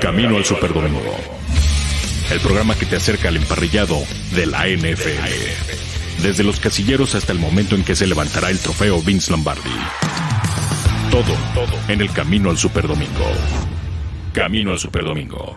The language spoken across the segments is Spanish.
Camino al Superdomingo. El programa que te acerca al emparrillado de la NFL. Desde los casilleros hasta el momento en que se levantará el trofeo Vince Lombardi. Todo, todo en el Camino al Superdomingo. Camino al Superdomingo.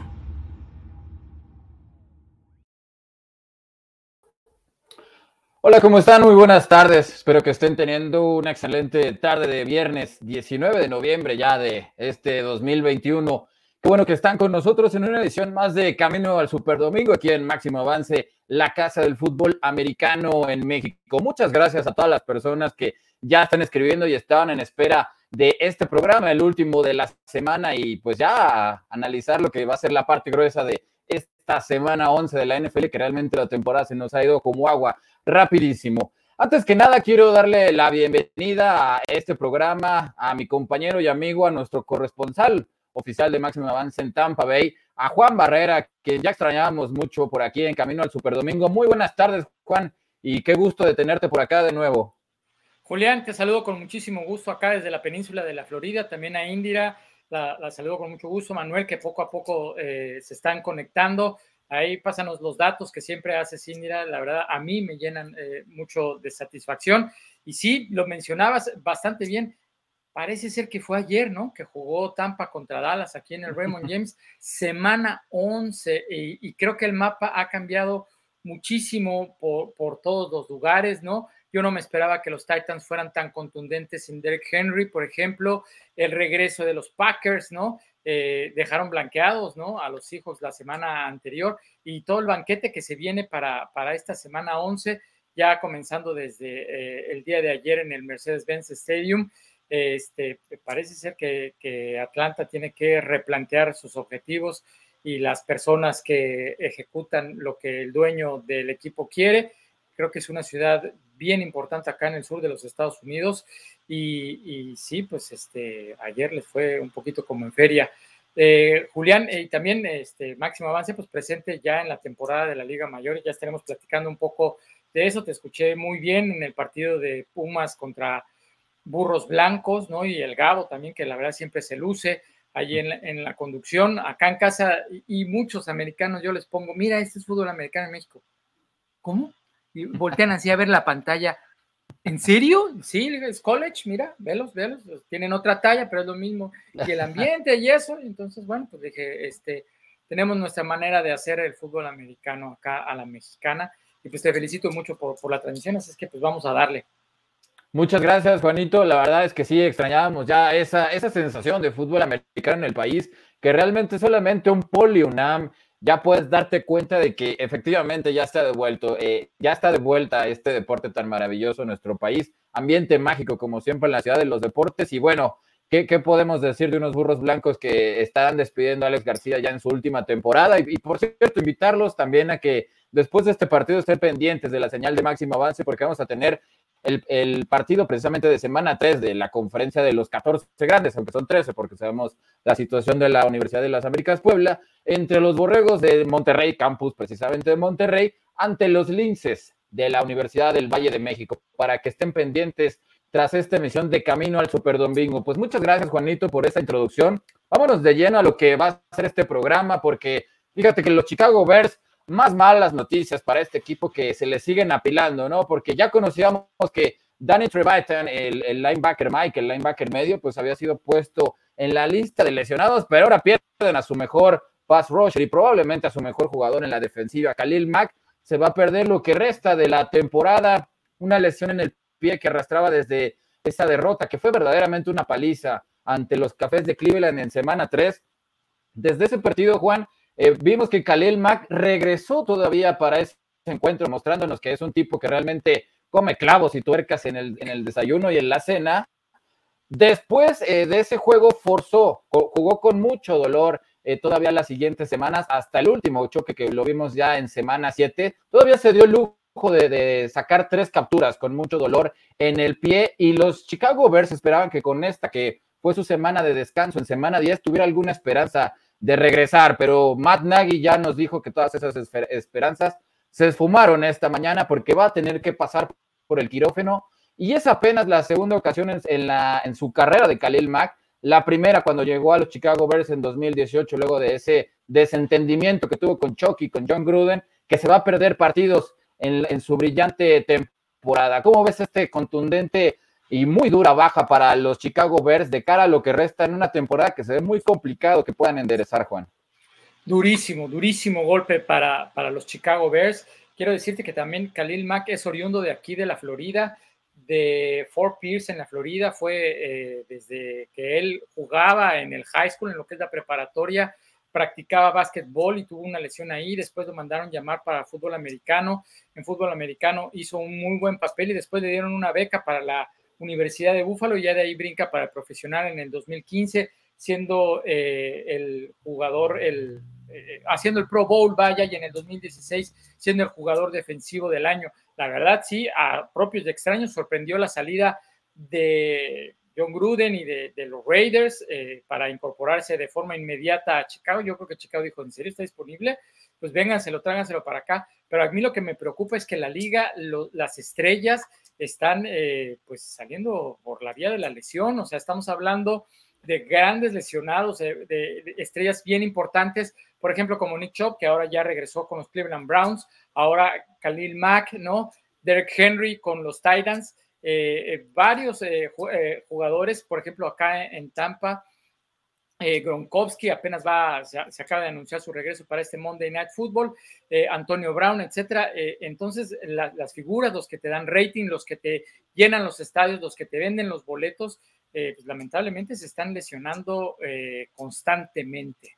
Hola, ¿cómo están? Muy buenas tardes. Espero que estén teniendo una excelente tarde de viernes 19 de noviembre ya de este 2021. Qué bueno que están con nosotros en una edición más de Camino al Superdomingo aquí en Máximo Avance, la casa del fútbol americano en México. Muchas gracias a todas las personas que ya están escribiendo y estaban en espera de este programa, el último de la semana, y pues ya analizar lo que va a ser la parte gruesa de esta semana 11 de la NFL, que realmente la temporada se nos ha ido como agua rapidísimo. Antes que nada, quiero darle la bienvenida a este programa a mi compañero y amigo, a nuestro corresponsal oficial de Máximo Avance en Tampa Bay, a Juan Barrera, que ya extrañábamos mucho por aquí en Camino al Superdomingo. Muy buenas tardes, Juan, y qué gusto de tenerte por acá de nuevo. Julián, te saludo con muchísimo gusto acá desde la península de la Florida, también a Indira, la, saludo con mucho gusto, Manuel, que poco a poco eh, se están conectando. Ahí pásanos los datos que siempre hace Indira, la verdad a mí me llenan eh, mucho de satisfacción. Y sí, lo mencionabas bastante bien, parece ser que fue ayer, ¿no? Que jugó Tampa contra Dallas aquí en el Raymond James, semana 11, y, creo que el mapa ha cambiado muchísimo por, por, todos los lugares, ¿no? Yo no me esperaba que los Titans fueran tan contundentes sin Derek Henry, por ejemplo, el regreso de los Packers, ¿no? Eh, dejaron blanqueados, ¿no? A los hijos la semana anterior y todo el banquete que se viene para, para esta semana 11, ya comenzando desde eh, el día de ayer en el Mercedes-Benz Stadium. Este, parece ser que, Atlanta tiene que replantear sus objetivos y las personas que ejecutan lo que el dueño del equipo quiere. Creo que es una ciudad bien importante acá en el sur de los Estados Unidos. Y, sí, pues este, ayer les fue un poquito como en feria. Eh, Julián, y también este, Máximo Avance, pues presente ya en la temporada de la Liga Mayor, ya estaremos platicando un poco de eso. Te escuché muy bien en el partido de Pumas contra Burros Blancos, ¿no? Y el Gabo también, que la verdad siempre se luce allí en la, en la conducción. Acá en casa, y, muchos americanos, yo les pongo, mira, este es fútbol americano en México. ¿Cómo? y voltean así a ver la pantalla. ¿En serio? Sí, es college, mira, velos, velos, tienen otra talla, pero es lo mismo. Y el ambiente y eso, entonces, bueno, pues dije, este, tenemos nuestra manera de hacer el fútbol americano acá a la mexicana. Y pues te felicito mucho por, por la transmisión, así es que pues vamos a darle. Muchas gracias, Juanito. La verdad es que sí, extrañábamos ya esa, esa sensación de fútbol americano en el país, que realmente solamente un poliunam ya puedes darte cuenta de que efectivamente ya está devuelto, eh, ya está de vuelta este deporte tan maravilloso en nuestro país. Ambiente mágico, como siempre, en la ciudad de los deportes. Y bueno, ¿qué, podemos decir de unos burros blancos que están despidiendo a Alex García ya en su última temporada? Y, por cierto, invitarlos también a que después de este partido estén pendientes de la señal de máximo avance, porque vamos a tener el, partido precisamente de semana 3 de la conferencia de los 14 grandes, aunque son 13 porque sabemos la situación de la Universidad de las Américas Puebla, entre los borregos de Monterrey, campus precisamente de Monterrey, ante los linces de la Universidad del Valle de México, para que estén pendientes tras esta emisión de Camino al Super Domingo. Pues muchas gracias, Juanito, por esta introducción. Vámonos de lleno a lo que va a ser este programa, porque fíjate que los Chicago Bears más malas noticias para este equipo que se le siguen apilando, ¿no? Porque ya conocíamos que Danny Trevathan, el, linebacker Mike, el linebacker medio, pues había sido puesto en la lista de lesionados, pero ahora pierden a su mejor pass rusher y probablemente a su mejor jugador en la defensiva. Khalil Mack se va a perder lo que resta de la temporada, una lesión en el pie que arrastraba desde esa derrota, que fue verdaderamente una paliza ante los Cafés de Cleveland en semana 3. Desde ese partido, Juan, eh, vimos que Khalil Mack regresó todavía para ese encuentro, mostrándonos que es un tipo que realmente come clavos y tuercas en el, en el desayuno y en la cena. Después eh, de ese juego forzó, jugó con mucho dolor eh, todavía las siguientes semanas, hasta el último choque que lo vimos ya en semana 7, todavía se dio el lujo de, sacar tres capturas con mucho dolor en el pie y los Chicago Bears esperaban que con esta, que fue su semana de descanso en semana 10, tuviera alguna esperanza de regresar, pero Matt Nagy ya nos dijo que todas esas esperanzas se esfumaron esta mañana porque va a tener que pasar por el quirófano y es apenas la segunda ocasión en, la, en su carrera de Khalil Mack La primera cuando llegó a los Chicago Bears en 2018, luego de ese desentendimiento que tuvo con Chucky, con John Gruden, que se va a perder partidos en, en su brillante temporada. ¿Cómo ves este contundente y muy dura baja para los Chicago Bears de cara a lo que resta en una temporada que se ve muy complicado que puedan enderezar, Juan. Durísimo, durísimo golpe para, para los Chicago Bears. Quiero decirte que también Khalil Mack es oriundo de aquí de la Florida, de Fort Pierce en la Florida. Fue eh, desde que él jugaba en el high school, en lo que es la preparatoria, practicaba básquetbol y tuvo una lesión ahí. Después lo mandaron llamar para fútbol americano. En fútbol americano hizo un muy buen papel y después le dieron una beca para la Universidad de Búfalo y ya de ahí brinca para profesional en el 2015, siendo eh, el jugador, el, eh, haciendo el Pro Bowl, vaya, y en el 2016 siendo el jugador defensivo del año. La verdad, sí, a propios de extraños sorprendió la salida de John Gruden y de, los Raiders eh, para incorporarse de forma inmediata a Chicago. Yo creo que Chicago dijo, ¿en serio está disponible? Pues vénganselo, tráganselo para acá. Pero a mí lo que me preocupa es que la liga, las estrellas, están eh, pues saliendo por la vía de la lesión, o sea, estamos hablando de grandes lesionados, de, estrellas bien importantes, por ejemplo, como Nick Chop, que ahora ya regresó con los Cleveland Browns, ahora Khalil Mack, ¿no? Derek Henry con los Titans, eh, eh, varios jugadores, por ejemplo, acá en Tampa, eh, Gronkowski apenas va, se, acaba de anunciar su regreso para este Monday Night Football, eh, Antonio Brown, etcétera. Eh, entonces, las figuras, los que te dan rating, los que te llenan los estadios, los que te venden los boletos, pues, lamentablemente se están lesionando constantemente.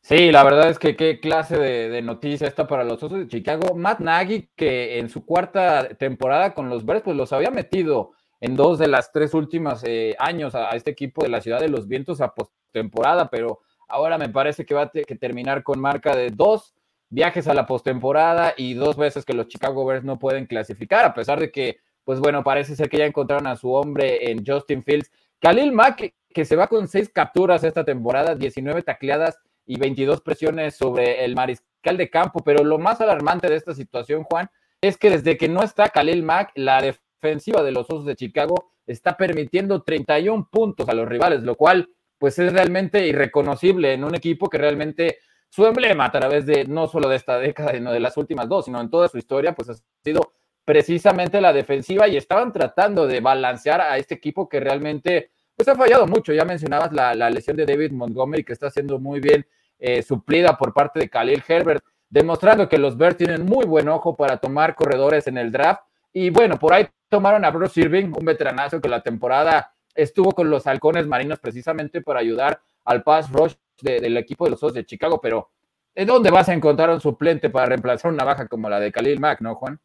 Sí, la verdad es que qué clase de, noticia está para los Osos de Chicago. Matt Nagy, que en su cuarta temporada con los Bears, pues los había metido en dos de las tres últimas años a, este equipo de la Ciudad de los Vientos a temporada, pero ahora me parece que va a que terminar con marca de dos viajes a la postemporada y dos veces que los Chicago Bears no pueden clasificar, a pesar de que, pues bueno, parece ser que ya encontraron a su hombre en Justin Fields. Khalil Mack, que se va con seis capturas esta temporada, 19 tacleadas y 22 presiones sobre el mariscal de campo, pero lo más alarmante de esta situación, Juan, es que desde que no está Khalil Mack, la defensiva de los Osos de Chicago está permitiendo 31 puntos a los rivales, lo cual pues es realmente irreconocible en un equipo que realmente su emblema a través de no solo de esta década, sino de las últimas dos, sino en toda su historia, pues ha sido precisamente la defensiva y estaban tratando de balancear a este equipo que realmente pues ha fallado mucho. Ya mencionabas la, lesión de David Montgomery que está siendo muy bien eh, suplida por parte de Khalil Herbert, demostrando que los Bears tienen muy buen ojo para tomar corredores en el draft. Y bueno, por ahí tomaron a Bruce Irving, un veteranazo que la temporada estuvo con los halcones marinos precisamente para ayudar al pass rush del equipo de los Osos de Chicago, pero ¿en dónde vas a encontrar un suplente para reemplazar una baja como la de Khalil Mack, no, Juan?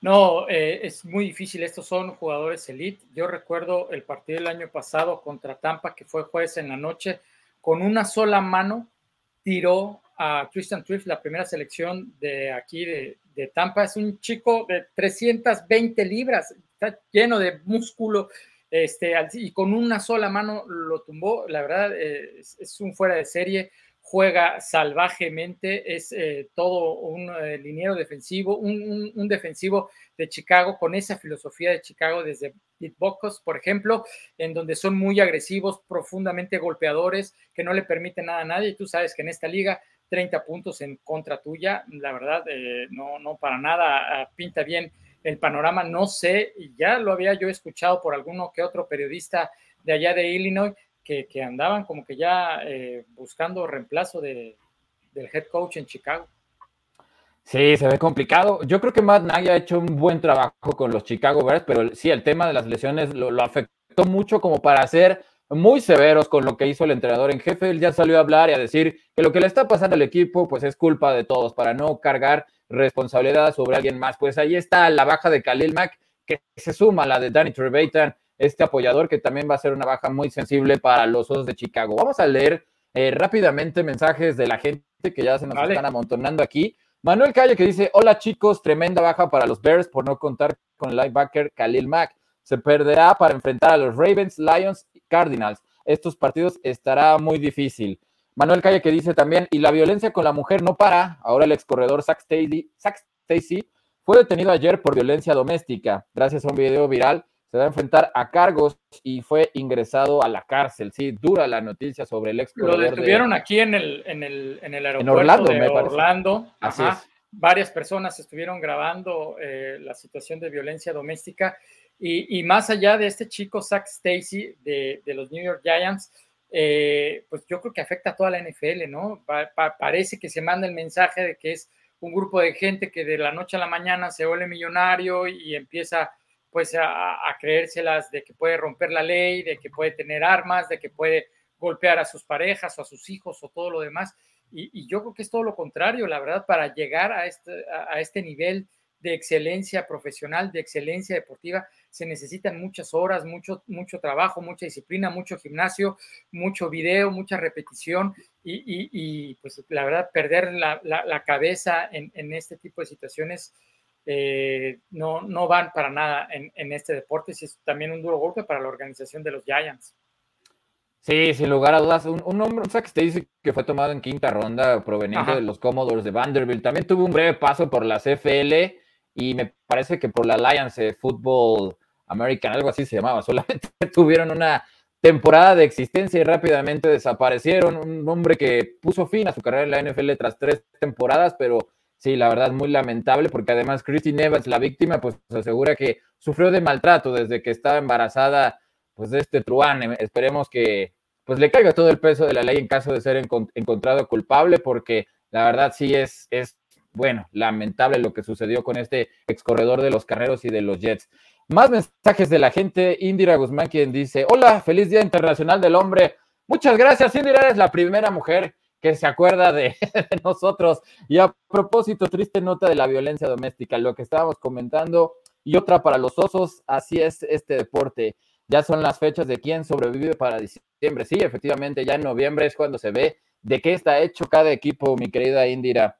No, eh, es muy difícil. Estos son jugadores elite. Yo recuerdo el partido del año pasado contra Tampa, que fue jueves en la noche, con una sola mano tiró a Christian Triff, la primera selección de aquí de, de Tampa. Es un chico de 320 libras, está lleno de músculo, este, y con una sola mano lo tumbó. La verdad, eh, es, un fuera de serie, juega salvajemente, es eh, todo un eh, liniero defensivo, un, defensivo de Chicago con esa filosofía de Chicago desde Bocos, por ejemplo, en donde son muy agresivos, profundamente golpeadores, que no le permiten nada a nadie. Tú sabes que en esta liga 30 puntos en contra tuya, la verdad, no, no para nada ah, pinta bien el panorama, no sé, ya lo había yo escuchado por alguno que otro periodista de allá de Illinois, que, andaban como que ya eh, buscando reemplazo de, del head coach en Chicago. Sí, se ve complicado. Yo creo que Matt Nagy ha hecho un buen trabajo con los Chicago Bears, pero sí, el tema de las lesiones lo, afectó mucho como para ser muy severos con lo que hizo el entrenador en jefe. Él ya salió a hablar y a decir que lo que le está pasando al equipo, pues es culpa de todos, para no cargar responsabilidad sobre alguien más. Pues ahí está la baja de Khalil Mack, que se suma a la de Danny Trevathan, este apoyador que también va a ser una baja muy sensible para los Osos de Chicago. Vamos a leer eh, rápidamente mensajes de la gente que ya se nos están amontonando aquí. Manuel Calle que dice, hola chicos, tremenda baja para los Bears por no contar con el linebacker Khalil Mack. Se perderá para enfrentar a los Ravens, Lions Cardinals. Estos partidos estará muy difícil. Manuel Calle que dice también, y la violencia con la mujer no para. Ahora el ex corredor Zach Stacy, fue detenido ayer por violencia doméstica. Gracias a un video viral se va a enfrentar a cargos y fue ingresado a la cárcel. Sí, dura la noticia sobre el ex. Lo detuvieron aquí en el, en el, en el aeropuerto Orlando, de me parece. Orlando. Así Ajá. es. Varias personas estuvieron grabando eh, la situación de violencia doméstica y, más allá de este chico, Zach Stacy, de, los New York Giants, eh, pues yo creo que afecta a toda la NFL, ¿no? Pa- pa- parece que se manda el mensaje de que es un grupo de gente que de la noche a la mañana se vuelve millonario y empieza pues a, creérselas de que puede romper la ley, de que puede tener armas, de que puede golpear a sus parejas o a sus hijos o todo lo demás. Y, yo creo que es todo lo contrario, la verdad, para llegar a este, a este nivel de excelencia profesional, de excelencia deportiva, se necesitan muchas horas, mucho, mucho trabajo, mucha disciplina, mucho gimnasio, mucho video, mucha repetición y, y, y pues la verdad, perder la, la, la cabeza en, en, este tipo de situaciones eh, no, no van para nada en, en este deporte, y es también un duro golpe para la organización de los Giants. Sí, sin lugar a dudas. Un, un hombre, Zach Stacy que fue tomado en quinta ronda proveniente Ajá. de los Commodores de Vanderbilt. También tuvo un breve paso por la CFL y me parece que por la Alliance Football American, algo así se llamaba. Solamente tuvieron una temporada de existencia y rápidamente desaparecieron. Un hombre que puso fin a su carrera en la NFL tras tres temporadas, pero sí, la verdad, muy lamentable porque además Christine Evans, la víctima, pues asegura que sufrió de maltrato desde que estaba embarazada pues de este truán. Esperemos que pues le caiga todo el peso de la ley en caso de ser encont encontrado culpable, porque la verdad sí es, es, bueno, lamentable lo que sucedió con este excorredor de los carreros y de los Jets. Más mensajes de la gente. Indira Guzmán, quien dice: Hola, feliz Día Internacional del Hombre. Muchas gracias, Indira. Eres la primera mujer que se acuerda de, nosotros. Y a propósito, triste nota de la violencia doméstica, lo que estábamos comentando. Y otra para los osos, así es este deporte. Ya son las fechas de quién sobrevive para diciembre. Sí, efectivamente, ya en noviembre es cuando se ve de qué está hecho cada equipo, mi querida Indira.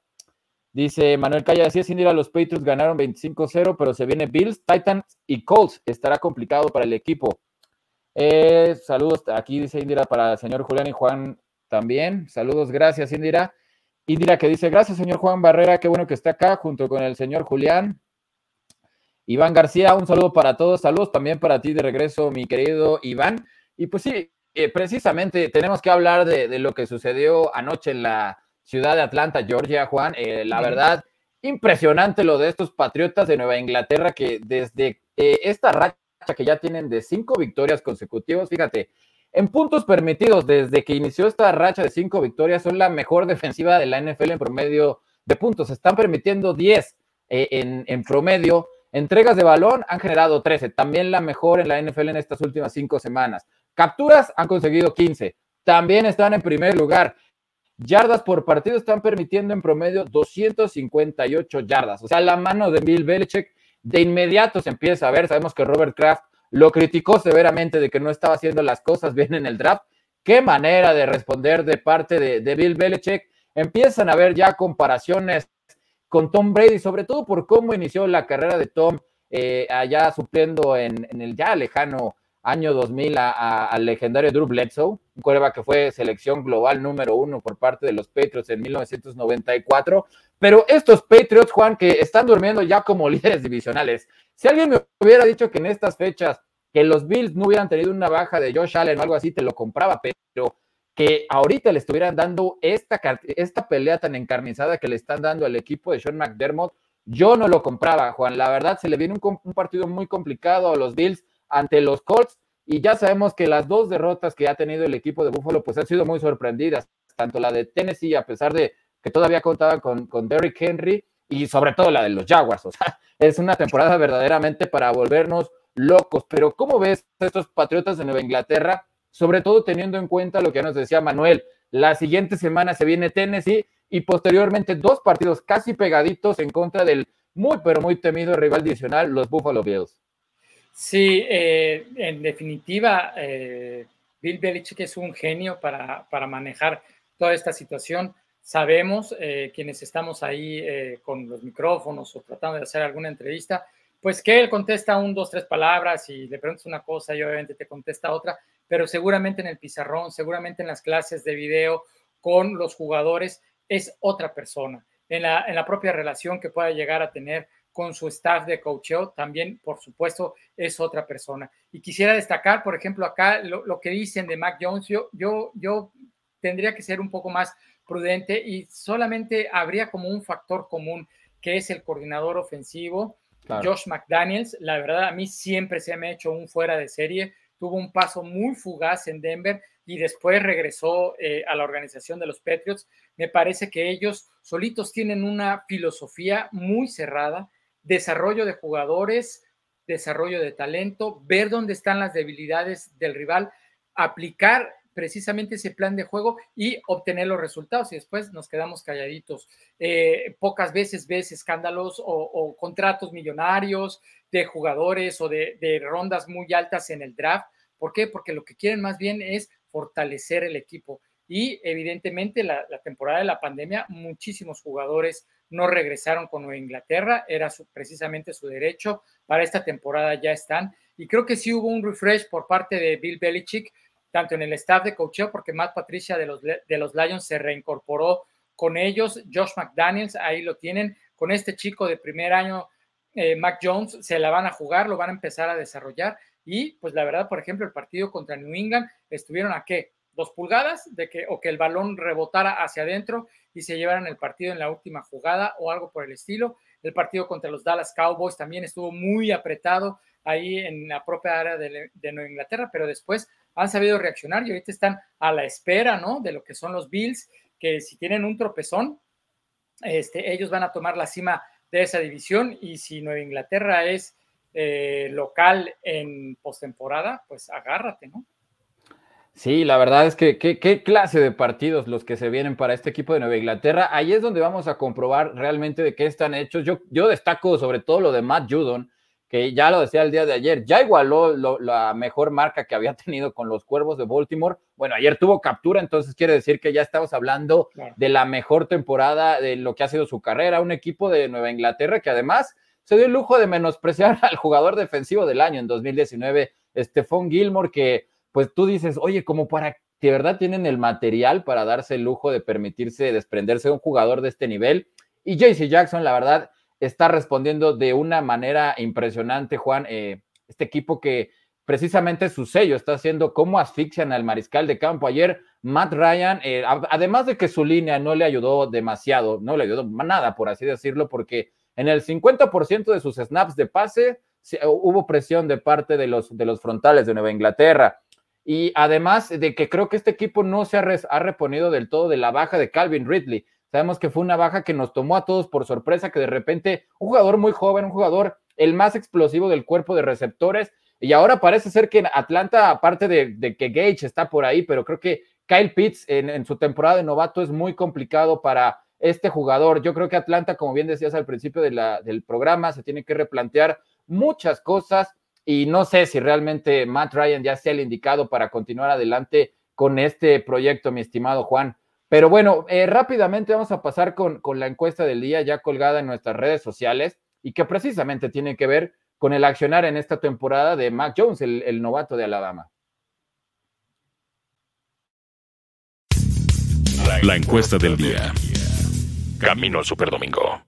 Dice Manuel Calla, así es Indira, los Patriots ganaron 25-0, pero se viene Bills, Titans y Colts. Estará complicado para el equipo. Eh, saludos, aquí dice Indira para el señor Julián y Juan también. Saludos, gracias Indira. Indira que dice, gracias señor Juan Barrera, qué bueno que está acá junto con el señor Julián. Iván García, un saludo para todos, saludos también para ti de regreso, mi querido Iván. Y pues sí, eh, precisamente tenemos que hablar de, de, lo que sucedió anoche en la ciudad de Atlanta, Georgia, Juan. Eh, la verdad, impresionante lo de estos Patriotas de Nueva Inglaterra que desde eh, esta racha que ya tienen de cinco victorias consecutivas, fíjate, en puntos permitidos desde que inició esta racha de cinco victorias, son la mejor defensiva de la NFL en promedio de puntos. Están permitiendo 10 eh, en, en promedio. Entregas de balón han generado 13, también la mejor en la NFL en estas últimas cinco semanas. Capturas han conseguido 15, también están en primer lugar. Yardas por partido están permitiendo en promedio 258 yardas. O sea, la mano de Bill Belichick de inmediato se empieza a ver. Sabemos que Robert Kraft lo criticó severamente de que no estaba haciendo las cosas bien en el draft. Qué manera de responder de parte de, Bill Belichick. Empiezan a haber ya comparaciones con Tom Brady, sobre todo por cómo inició la carrera de Tom eh, allá supliendo en, en, el ya lejano año 2000 al legendario Drew Bledsoe, un cuerva que fue selección global número uno por parte de los Patriots en 1994. Pero estos Patriots, Juan, que están durmiendo ya como líderes divisionales. Si alguien me hubiera dicho que en estas fechas que los Bills no hubieran tenido una baja de Josh Allen o algo así, te lo compraba, pero que ahorita le estuvieran dando esta, esta pelea tan encarnizada que le están dando al equipo de Sean McDermott, yo no lo compraba, Juan. La verdad, se le viene un partido muy complicado a los Bills ante los Colts y ya sabemos que las dos derrotas que ha tenido el equipo de Buffalo pues han sido muy sorprendidas, tanto la de Tennessee a pesar de que todavía contaban con, con Derrick Henry y sobre todo la de los Jaguars, o sea, es una temporada verdaderamente para volvernos locos, pero ¿cómo ves estos Patriotas de Nueva Inglaterra? Sobre todo teniendo en cuenta lo que nos decía Manuel, la siguiente semana se viene Tennessee y posteriormente dos partidos casi pegaditos en contra del muy pero muy temido rival adicional, los Buffalo Bills. Sí, eh, en definitiva, eh, Bill Belichick es un genio para, para, manejar toda esta situación. Sabemos, eh, quienes estamos ahí eh, con los micrófonos o tratando de hacer alguna entrevista, pues que él contesta un, dos, tres palabras y le preguntas una cosa y obviamente te contesta otra, pero seguramente en el pizarrón, seguramente en las clases de video con los jugadores es otra persona. En la, en la propia relación que pueda llegar a tener con su staff de coacheo, también, por supuesto, es otra persona. Y quisiera destacar, por ejemplo, acá lo, que dicen de Mac Jones, yo, yo, yo tendría que ser un poco más prudente y solamente habría como un factor común que es el coordinador ofensivo, Josh McDaniels. La verdad, a mí siempre se me ha hecho un fuera de serie. Tuvo un paso muy fugaz en Denver y después regresó eh, a la organización de los Patriots. Me parece que ellos solitos tienen una filosofía muy cerrada, desarrollo de jugadores, desarrollo de talento, ver dónde están las debilidades del rival, aplicar precisamente ese plan de juego y obtener los resultados y después nos quedamos calladitos. Eh, pocas veces ves escándalos o, contratos millonarios de jugadores o de, rondas muy altas en el draft. ¿Por qué? Porque lo que quieren más bien es fortalecer el equipo. Y evidentemente la, temporada de la pandemia, muchísimos jugadores no regresaron con Nueva Inglaterra, era precisamente su derecho. Para esta temporada ya están. Y creo que sí hubo un refresh por parte de Bill Belichick tanto en el staff de coaching, porque Matt Patricia de los, de los Lions se reincorporó con ellos, Josh McDaniels, ahí lo tienen, con este chico de primer año, eh, Mac Jones, se la van a jugar, lo van a empezar a desarrollar y pues la verdad, por ejemplo, el partido contra New England estuvieron a qué? Dos pulgadas de que o que el balón rebotara hacia adentro y se llevaran el partido en la última jugada o algo por el estilo. El partido contra los Dallas Cowboys también estuvo muy apretado ahí en la propia área de, Nueva Inglaterra, pero después han sabido reaccionar y ahorita están a la espera, ¿no? De lo que son los Bills, que si tienen un tropezón, este, ellos van a tomar la cima de esa división y si Nueva Inglaterra es eh, local en postemporada, pues agárrate, ¿no? Sí, la verdad es que qué clase de partidos los que se vienen para este equipo de Nueva Inglaterra. Ahí es donde vamos a comprobar realmente de qué están hechos. Yo, yo destaco sobre todo lo de Matt Judon, que ya lo decía el día de ayer, ya igualó la mejor marca que había tenido con los Cuervos de Baltimore. Bueno, ayer tuvo captura, entonces quiere decir que ya estamos hablando de la mejor temporada de lo que ha sido su carrera, un equipo de Nueva Inglaterra que además se dio el lujo de menospreciar al jugador defensivo del año en 2019, Stephon Gilmore, que pues tú dices, oye, como para de verdad tienen el material para darse el lujo de permitirse desprenderse de un jugador de este nivel. Y JC Jackson, la verdad, está respondiendo de una manera impresionante, Juan. Eh, este equipo que precisamente su sello está haciendo cómo asfixian al mariscal de campo. Ayer Matt Ryan, eh, además de que su línea no le ayudó demasiado, no le ayudó nada, por así decirlo, porque en el 50% de sus snaps de pase hubo presión de parte de los, de los frontales de Nueva Inglaterra. Y además de que creo que este equipo no se ha, reponido del todo de la baja de Calvin Ridley. Sabemos que fue una baja que nos tomó a todos por sorpresa, que de repente un jugador muy joven, un jugador el más explosivo del cuerpo de receptores, y ahora parece ser que Atlanta, aparte de, que Gage está por ahí, pero creo que Kyle Pitts en, su temporada de novato es muy complicado para este jugador. Yo creo que Atlanta, como bien decías al principio del programa, se tiene que replantear muchas cosas y no sé si realmente Matt Ryan ya sea el indicado para continuar adelante con este proyecto, mi estimado Juan. Pero bueno, eh, rápidamente vamos a pasar con, la encuesta del día ya colgada en nuestras redes sociales y que precisamente tiene que ver con el accionar en esta temporada de Mac Jones, el, novato de Alabama. La encuesta del día. Camino al Superdomingo.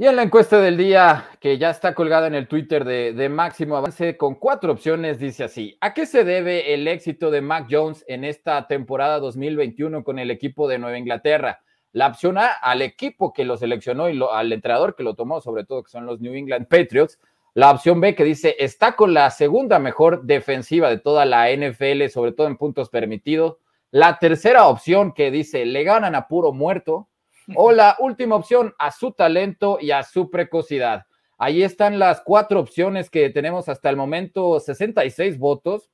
Y en la encuesta del día, que ya está colgada en el Twitter de, Máximo Avance, con cuatro opciones, dice así, ¿a qué se debe el éxito de Mac Jones en esta temporada 2021 con el equipo de Nueva Inglaterra? La opción A, al equipo que lo seleccionó y al entrenador que lo tomó, sobre todo que son los New England Patriots. La opción B, que dice, está con la segunda mejor defensiva de toda la NFL, sobre todo en puntos permitidos. La tercera opción, que dice, le ganan a puro muerto o la última opción, a su talento y a su precocidad. Ahí están las cuatro opciones que tenemos hasta el momento, 66 votos.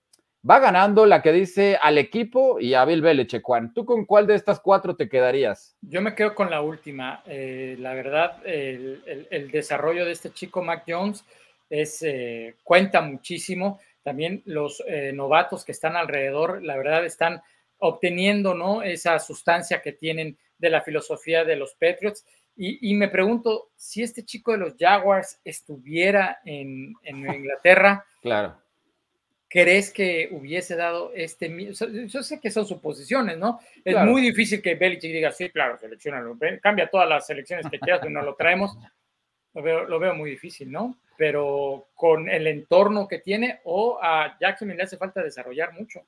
Va ganando la que dice al equipo y a Bill Belichick. ¿Tú con cuál de estas cuatro te quedarías? Yo me quedo con la última. Eh, la verdad, el, desarrollo de este chico Mac Jones es, eh, cuenta muchísimo. También los eh, novatos que están alrededor, la verdad, están obteniendo ¿no? esa sustancia que tienen de la filosofía de los Patriots. Y, me pregunto si este chico de los Jaguars estuviera en, Inglaterra. claro. ¿crees que hubiese dado este Yo sé que son suposiciones, ¿no? Es muy difícil que Belichick diga, sí, claro, seleccionalo, cambia todas las selecciones que quieras, no lo traemos. Lo veo, lo veo muy difícil, ¿no? Pero con el entorno que tiene, o a Jackson le hace falta desarrollar mucho.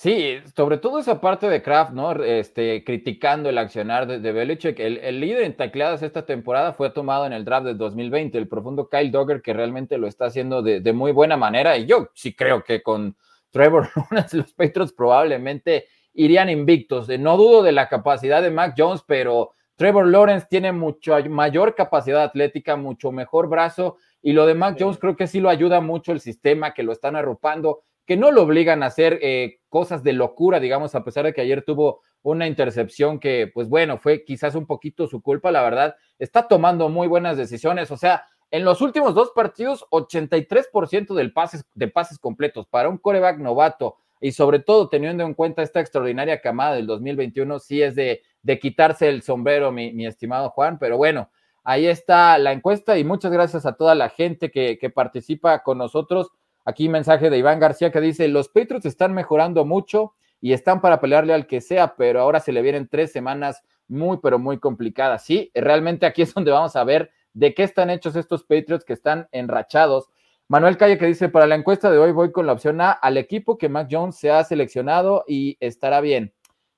Sí, sobre todo esa parte de Kraft, ¿no? Este, criticando el accionar de, de Belichick. El, líder en tacleadas esta temporada fue tomado en el draft de 2020, el profundo Kyle Dogger, que realmente lo está haciendo de, muy buena manera. Y yo sí creo que con Trevor Lawrence los Patriots probablemente irían invictos. No dudo de la capacidad de Mac Jones, pero Trevor Lawrence tiene mucho mayor capacidad atlética, mucho mejor brazo. Y lo de Mac Jones creo que sí lo ayuda mucho el sistema, que lo están arropando que no lo obligan a hacer eh, cosas de locura, digamos, a pesar de que ayer tuvo una intercepción que, pues bueno, fue quizás un poquito su culpa, la verdad, está tomando muy buenas decisiones, o sea, en los últimos dos partidos, 83% del pases, de pases completos para un coreback novato y sobre todo teniendo en cuenta esta extraordinaria camada del 2021, sí es de, quitarse el sombrero, mi, mi, estimado Juan, pero bueno, ahí está la encuesta y muchas gracias a toda la gente que, que participa con nosotros. Aquí mensaje de Iván García que dice, los Patriots están mejorando mucho y están para pelearle al que sea, pero ahora se le vienen tres semanas muy, pero muy complicadas. Sí, realmente aquí es donde vamos a ver de qué están hechos estos Patriots que están enrachados. Manuel Calle que dice, para la encuesta de hoy voy con la opción A, al equipo que Mac Jones se ha seleccionado y estará bien.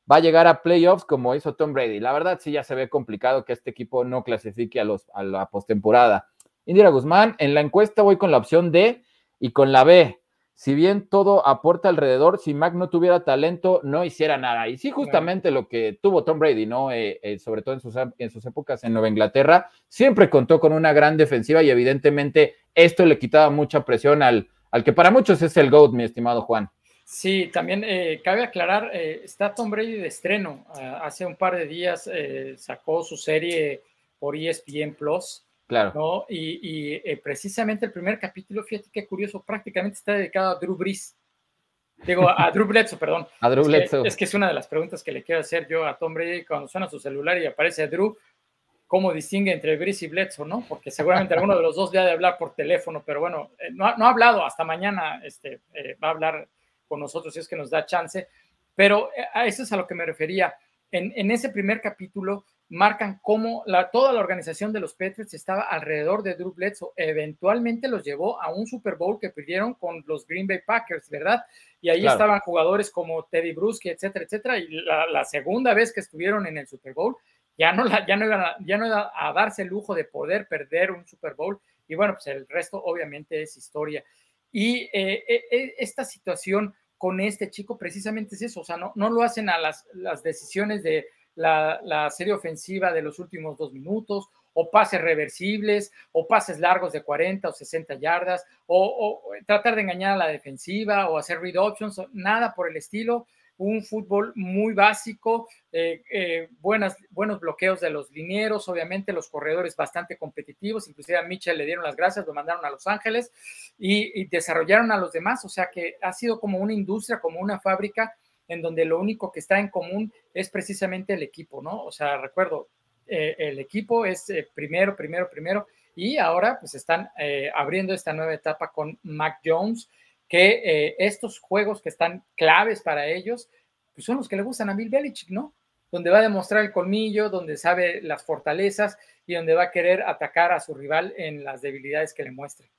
Va a llegar a playoffs como hizo Tom Brady. La verdad sí ya se ve complicado que este equipo no clasifique a, los, a la postemporada. Indira Guzmán, en la encuesta voy con la opción D, y con la B, si bien todo aporta alrededor, si Mac no tuviera talento, no hiciera nada. Y sí, justamente lo que tuvo Tom Brady, ¿no? Eh, eh, sobre todo en sus, en sus épocas en Nueva Inglaterra, siempre contó con una gran defensiva y evidentemente esto le quitaba mucha presión al, al que para muchos es el GOAT, mi estimado Juan. Sí, también eh, cabe aclarar, está Tom Brady de estreno. Ah, hace un par de días sacó su serie por ESPN Plus Claro. ¿no? Y, eh, precisamente el primer capítulo, fíjate qué curioso, prácticamente está dedicado a Drew Brees. Digo, a Drew Bledsoe, perdón. A Drew Bledsoe. Es que, es una de las preguntas que le quiero hacer yo a Tom Brady cuando suena su celular y aparece Drew. ¿Cómo distingue entre Brees y Bledsoe, no? Porque seguramente alguno de los dos ya de hablar por teléfono, pero bueno, eh, no, no, ha hablado hasta mañana, este, eh, va a hablar con nosotros si es que nos da chance. Pero a eso es a lo que me refería. En, en ese primer capítulo, marcan cómo la, toda la organización de los Patriots estaba alrededor de Drew Bledsoe. Eventualmente los llevó a un Super Bowl que perdieron con los Green Bay Packers, ¿verdad? Y ahí estaban jugadores como Teddy Bruschi, etcétera, etcétera. Y la, segunda vez que estuvieron en el Super Bowl, ya no, la, ya, no iban a, ya no iba a darse el lujo de poder perder un Super Bowl. Y bueno, pues el resto obviamente es historia. Y eh, eh, eh, esta situación con este chico precisamente es eso, o sea, no, no lo hacen a las, las decisiones de la, serie ofensiva de los últimos dos minutos, o pases reversibles, o pases largos de 40 o 60 yardas, o, tratar de engañar a la defensiva, o hacer read options, nada por el estilo. Un fútbol muy básico, eh, eh, buenas, buenos bloqueos de los linieros, obviamente los corredores bastante competitivos, inclusive a Mitchell le dieron las gracias, lo mandaron a Los Ángeles y, y desarrollaron a los demás, o sea que ha sido como una industria, como una fábrica en donde lo único que está en común es precisamente el equipo, ¿no? O sea, recuerdo, eh, el equipo es eh, primero, primero, primero, y ahora pues están eh, abriendo esta nueva etapa con Mac Jones, que estos juegos que están claves para ellos, pues son los que le gustan a Bill Belichick, ¿no? Donde va a demostrar el colmillo, donde sabe las fortalezas y donde va a querer atacar a su rival en las debilidades que le muestre.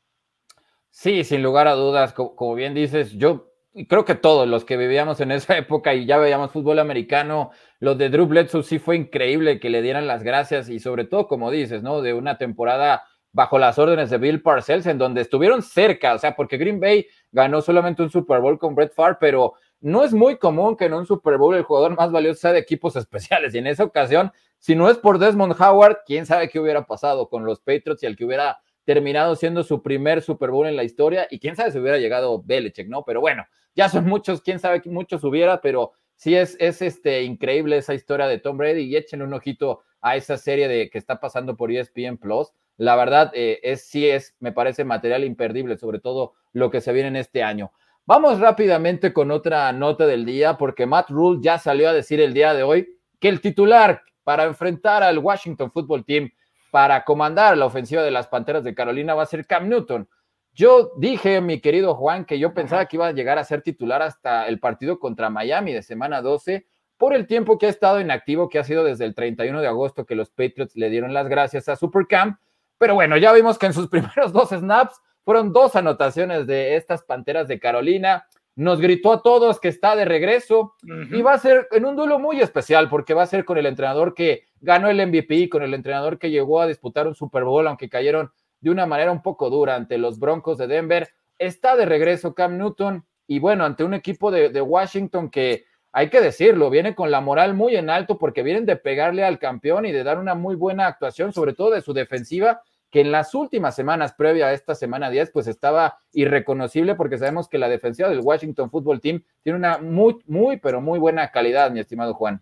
Sí, sin lugar a dudas, como bien dices, yo creo que todos los que vivíamos en esa época y ya veíamos fútbol americano, lo de Drew Bledsoe sí fue increíble que le dieran las gracias y sobre todo, como dices, ¿no? De una temporada bajo las órdenes de Bill Parcells en donde estuvieron cerca, o sea, porque Green Bay ganó solamente un Super Bowl con Brett Favre, pero no es muy común que en un Super Bowl el jugador más valioso sea de equipos especiales y en esa ocasión, si no es por Desmond Howard, quién sabe qué hubiera pasado con los Patriots y el que hubiera terminado siendo su primer Super Bowl en la historia y quién sabe si hubiera llegado Belichick, ¿no? Pero bueno, ya son muchos, quién sabe muchos hubiera, pero sí es, es este, increíble esa historia de Tom Brady y echen un ojito a esa serie de que está pasando por ESPN Plus. La verdad, eh, es, sí es, me parece material imperdible, sobre todo lo que se viene en este año. Vamos rápidamente con otra nota del día, porque Matt Rule ya salió a decir el día de hoy que el titular para enfrentar al Washington Football Team para comandar la ofensiva de las Panteras de Carolina va a ser Cam Newton. Yo dije, mi querido Juan, que yo pensaba que iba a llegar a ser titular hasta el partido contra Miami de semana 12 por el tiempo que ha estado inactivo, que ha sido desde el 31 de agosto que los Patriots le dieron las gracias a Supercamp. Pero bueno, ya vimos que en sus primeros dos snaps fueron dos anotaciones de estas Panteras de Carolina. Nos gritó a todos que está de regreso y va a ser en un duelo muy especial porque va a ser con el entrenador que ganó el MVP, con el entrenador que llegó a disputar un Super Bowl, aunque cayeron de una manera un poco dura ante los Broncos de Denver. Está de regreso Cam Newton y bueno, ante un equipo de, Washington que hay que decirlo, viene con la moral muy en alto porque vienen de pegarle al campeón y de dar una muy buena actuación, sobre todo de su defensiva que en las últimas semanas previa a esta semana 10, pues estaba irreconocible porque sabemos que la defensiva del Washington Football Team tiene una muy, muy, pero muy buena calidad, mi estimado Juan.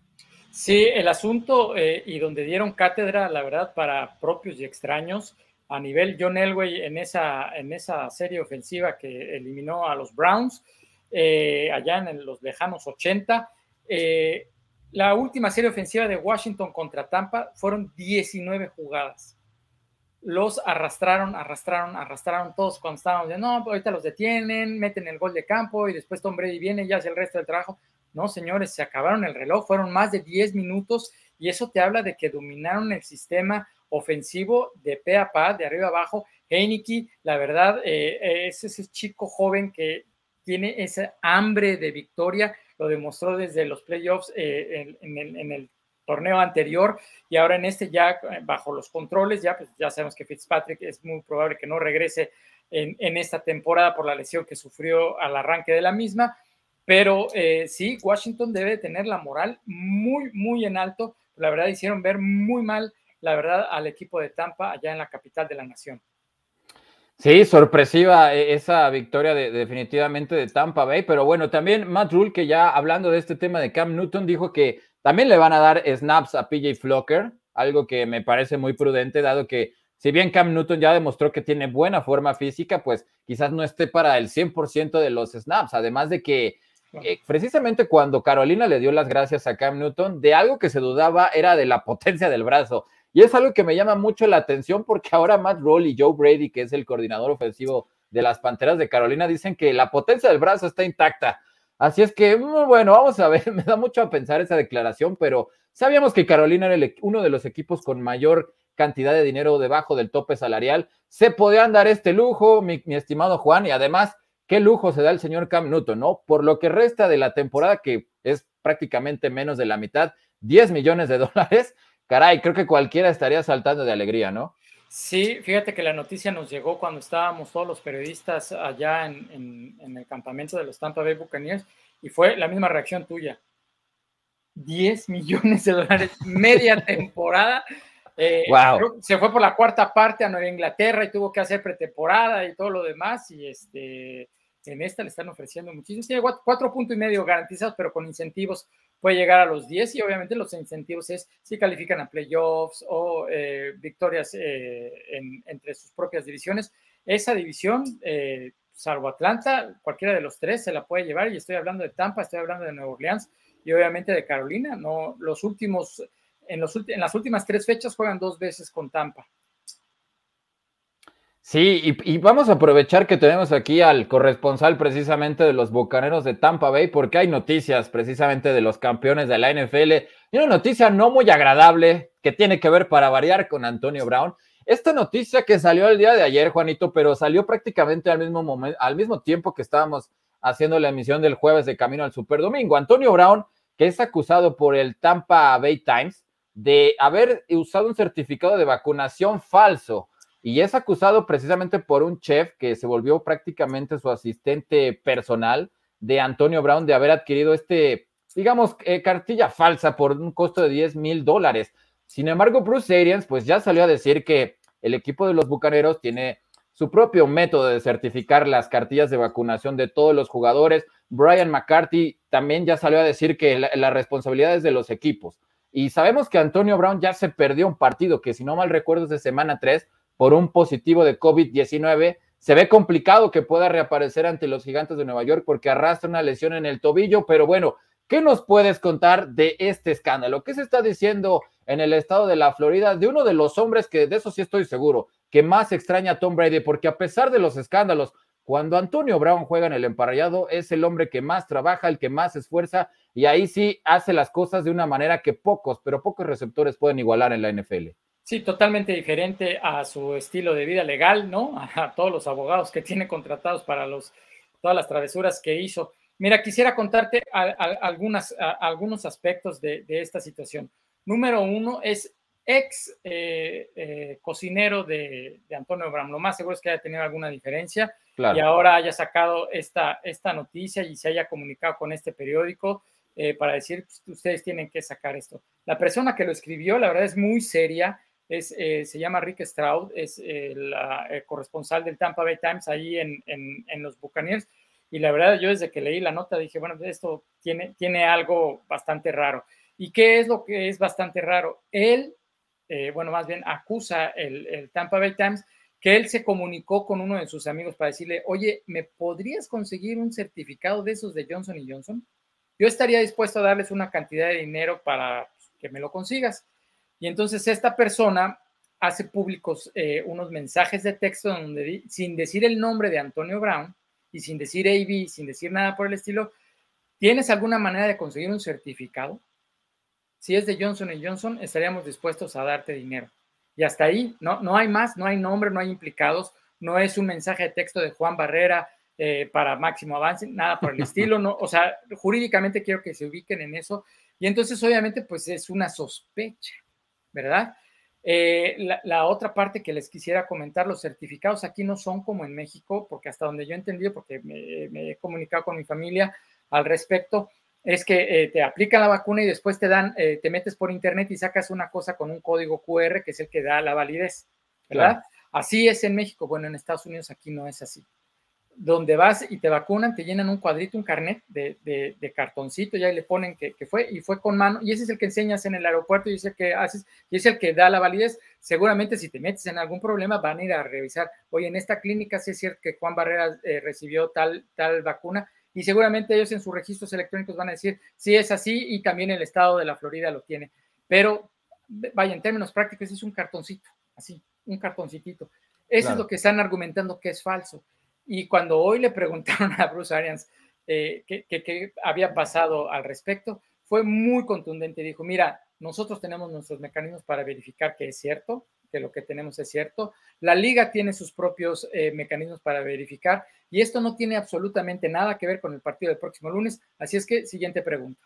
Sí, el asunto eh, y donde dieron cátedra, la verdad, para propios y extraños, a nivel John Elway en esa, en esa serie ofensiva que eliminó a los Browns, eh, allá en los lejanos 80. Eh, la última serie ofensiva de Washington contra Tampa fueron 19 jugadas los arrastraron, arrastraron, arrastraron todos cuando estábamos de no, ahorita los detienen, meten el gol de campo y después Tom Brady viene y hace el resto del trabajo. No, señores, se acabaron el reloj, fueron más de 10 minutos y eso te habla de que dominaron el sistema ofensivo de pe a pa, de arriba abajo. Heineke, la verdad, eh, es ese chico joven que tiene ese hambre de victoria, lo demostró desde los playoffs eh, en, el torneo anterior y ahora en este ya eh, bajo los controles, ya, pues ya sabemos que Fitzpatrick es muy probable que no regrese en, esta temporada por la lesión que sufrió al arranque de la misma, pero eh, sí, Washington debe tener la moral muy, muy en alto. La verdad hicieron ver muy mal, la verdad, al equipo de Tampa allá en la capital de la nación. Sí, sorpresiva eh, esa victoria de, definitivamente de Tampa Bay, pero bueno, también Matt Rule, que ya hablando de este tema de Cam Newton, dijo que también le van a dar snaps a PJ Flocker, algo que me parece muy prudente, dado que si bien Cam Newton ya demostró que tiene buena forma física, pues quizás no esté para el 100% de los snaps, además de que eh, precisamente cuando Carolina le dio las gracias a Cam Newton, de algo que se dudaba era de la potencia del brazo. Y es algo que me llama mucho la atención porque ahora Matt Roll y Joe Brady, que es el coordinador ofensivo de las Panteras de Carolina, dicen que la potencia del brazo está intacta. Así es que, mm, bueno, vamos a ver, me da mucho a pensar esa declaración, pero sabíamos que Carolina era uno de los equipos con mayor cantidad de dinero debajo del tope salarial. Se podían dar este lujo, mi, mi estimado Juan, y además, qué lujo se da el señor Cam Newton, ¿no? Por lo que resta de la temporada, que es prácticamente menos de la mitad, 10 millones de dólares caray, creo que cualquiera estaría saltando de alegría, ¿no? Sí, fíjate que la noticia nos llegó cuando estábamos todos los periodistas allá en, el campamento de los Tampa Bay Buccaneers y fue la misma reacción tuya. 10 millones de dólares, media temporada. wow. Eh, se fue por la cuarta parte a Nueva Inglaterra y tuvo que hacer pretemporada y todo lo demás. Y este, en esta le están ofreciendo muchísimo. Tiene cuatro puntos y medio garantizados, pero con incentivos puede llegar a los 10 y obviamente los incentivos es si califican a playoffs o eh, victorias eh, entre sus propias divisiones. Esa división, eh, salvo Atlanta, cualquiera de los tres se la puede llevar y estoy hablando de Tampa, estoy hablando de Nueva Orleans y obviamente de Carolina. No, los últimos, en, los, en las últimas tres fechas juegan dos veces con Tampa. Sí, y, vamos a aprovechar que tenemos aquí al corresponsal precisamente de los Bucaneros de Tampa Bay, porque hay noticias precisamente de los campeones de la NFL. Y una noticia no muy agradable que tiene que ver para variar con Antonio Brown. Esta noticia que salió el día de ayer, Juanito, pero salió prácticamente al mismo momento, al mismo tiempo que estábamos haciendo la emisión del jueves de camino al Super Domingo. Antonio Brown, que es acusado por el Tampa Bay Times de haber usado un certificado de vacunación falso y es acusado precisamente por un chef que se volvió prácticamente su asistente personal de Antonio Brown de haber adquirido este, digamos, eh, cartilla falsa por un costo de 10 mil dólares. Sin embargo, Bruce Arians pues ya salió a decir que el equipo de los Bucaneros tiene su propio método de certificar las cartillas de vacunación de todos los jugadores. Brian McCarthy también ya salió a decir que la, la responsabilidad es de los equipos. Y sabemos que Antonio Brown ya se perdió un partido que, si no mal recuerdo, es de semana 3 por un positivo de COVID-19. Se ve complicado que pueda reaparecer ante los gigantes de Nueva York porque arrastra una lesión en el tobillo, pero bueno, ¿qué nos puedes contar de este escándalo? ¿Qué se está diciendo en el estado de la Florida de uno de los hombres que de eso sí estoy seguro, que más extraña a Tom Brady, porque a pesar de los escándalos, cuando Antonio Brown juega en el emparrillado, es el hombre que más trabaja, el que más esfuerza, y ahí sí hace las cosas de una manera que pocos, pero pocos receptores pueden igualar en la NFL. Sí, totalmente diferente a su estilo de vida legal, ¿no? A todos los abogados que tiene contratados para los, todas las travesuras que hizo. Mira, quisiera contarte algunas, algunos aspectos de, esta situación. Número uno es ex eh, eh, cocinero de, Antonio Brown. Lo más seguro es que haya tenido alguna diferencia y ahora haya sacado esta, esta noticia y se haya comunicado con este periódico eh, para decir, pues, ustedes tienen que sacar esto. La persona que lo escribió, la verdad, es muy seria es, eh, se llama Rick Stroud, es el, corresponsal del Tampa Bay Times ahí en, los Buccaneers. Y la verdad, yo desde que leí la nota dije, bueno, esto tiene, tiene algo bastante raro. ¿Y qué es lo que es bastante raro? Él, eh, bueno, más bien acusa el, el, Tampa Bay Times que él se comunicó con uno de sus amigos para decirle, oye, ¿me podrías conseguir un certificado de esos de Johnson Johnson? Yo estaría dispuesto a darles una cantidad de dinero para que me lo consigas. Y entonces esta persona hace públicos eh, unos mensajes de texto donde sin decir el nombre de Antonio Brown y sin decir AB, sin decir nada por el estilo, ¿tienes alguna manera de conseguir un certificado? Si es de Johnson Johnson, estaríamos dispuestos a darte dinero. Y hasta ahí, no, no hay más, no hay nombre, no hay implicados, no es un mensaje de texto de Juan Barrera eh, para máximo avance, nada por el estilo, no, o sea, jurídicamente quiero que se ubiquen en eso. Y entonces, obviamente, pues es una sospecha. ¿Verdad? Eh, la, otra parte que les quisiera comentar, los certificados aquí no son como en México, porque hasta donde yo he entendido, porque me, he comunicado con mi familia al respecto, es que eh, te aplican la vacuna y después te dan, eh, te metes por internet y sacas una cosa con un código QR que es el que da la validez, ¿verdad? Así es en México, bueno, en Estados Unidos aquí no es así donde vas y te vacunan, te llenan un cuadrito, un carnet de, cartoncito, ya le ponen que, fue y fue con mano, y ese es el que enseñas en el aeropuerto y es el que haces, y es el que da la validez. Seguramente si te metes en algún problema van a ir a revisar, oye, en esta clínica sí es cierto que Juan Barrera eh, recibió tal, tal vacuna, y seguramente ellos en sus registros electrónicos van a decir, si es así, y también el estado de la Florida lo tiene. Pero, vaya, en términos prácticos es un cartoncito, así, un cartoncitito. Eso es lo que están argumentando que es falso. Y cuando hoy le preguntaron a Bruce Arians eh, qué, había pasado al respecto, fue muy contundente. Dijo, mira, nosotros tenemos nuestros mecanismos para verificar que es cierto, que lo que tenemos es cierto. La liga tiene sus propios eh, mecanismos para verificar y esto no tiene absolutamente nada que ver con el partido del próximo lunes. Así es que, siguiente pregunta.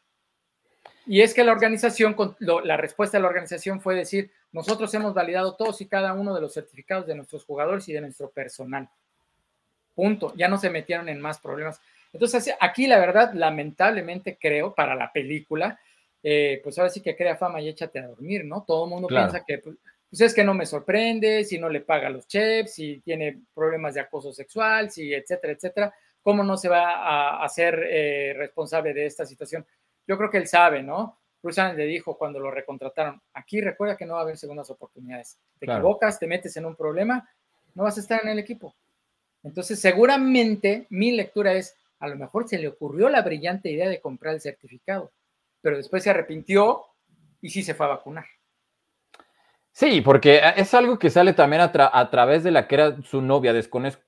Y es que la organización, la respuesta de la organización fue decir, nosotros hemos validado todos y cada uno de los certificados de nuestros jugadores y de nuestro personal. Punto. Ya no se metieron en más problemas. Entonces, aquí la verdad, lamentablemente creo, para la película, eh, pues ahora sí que crea fama y échate a dormir, ¿no? Todo el mundo piensa que, pues, pues, es que no me sorprende, si no le paga los chefs, si tiene problemas de acoso sexual, si etcétera, etcétera, ¿cómo no se va a hacer eh, responsable de esta situación? Yo creo que él sabe, ¿no? Bruce le dijo cuando lo recontrataron, aquí recuerda que no va a haber segundas oportunidades. Te equivocas, te metes en un problema, no vas a estar en el equipo. Entonces, seguramente mi lectura es, a lo mejor se le ocurrió la brillante idea de comprar el certificado, pero después se arrepintió y sí se fue a vacunar. Sí, porque es algo que sale también a, través de la que era su novia.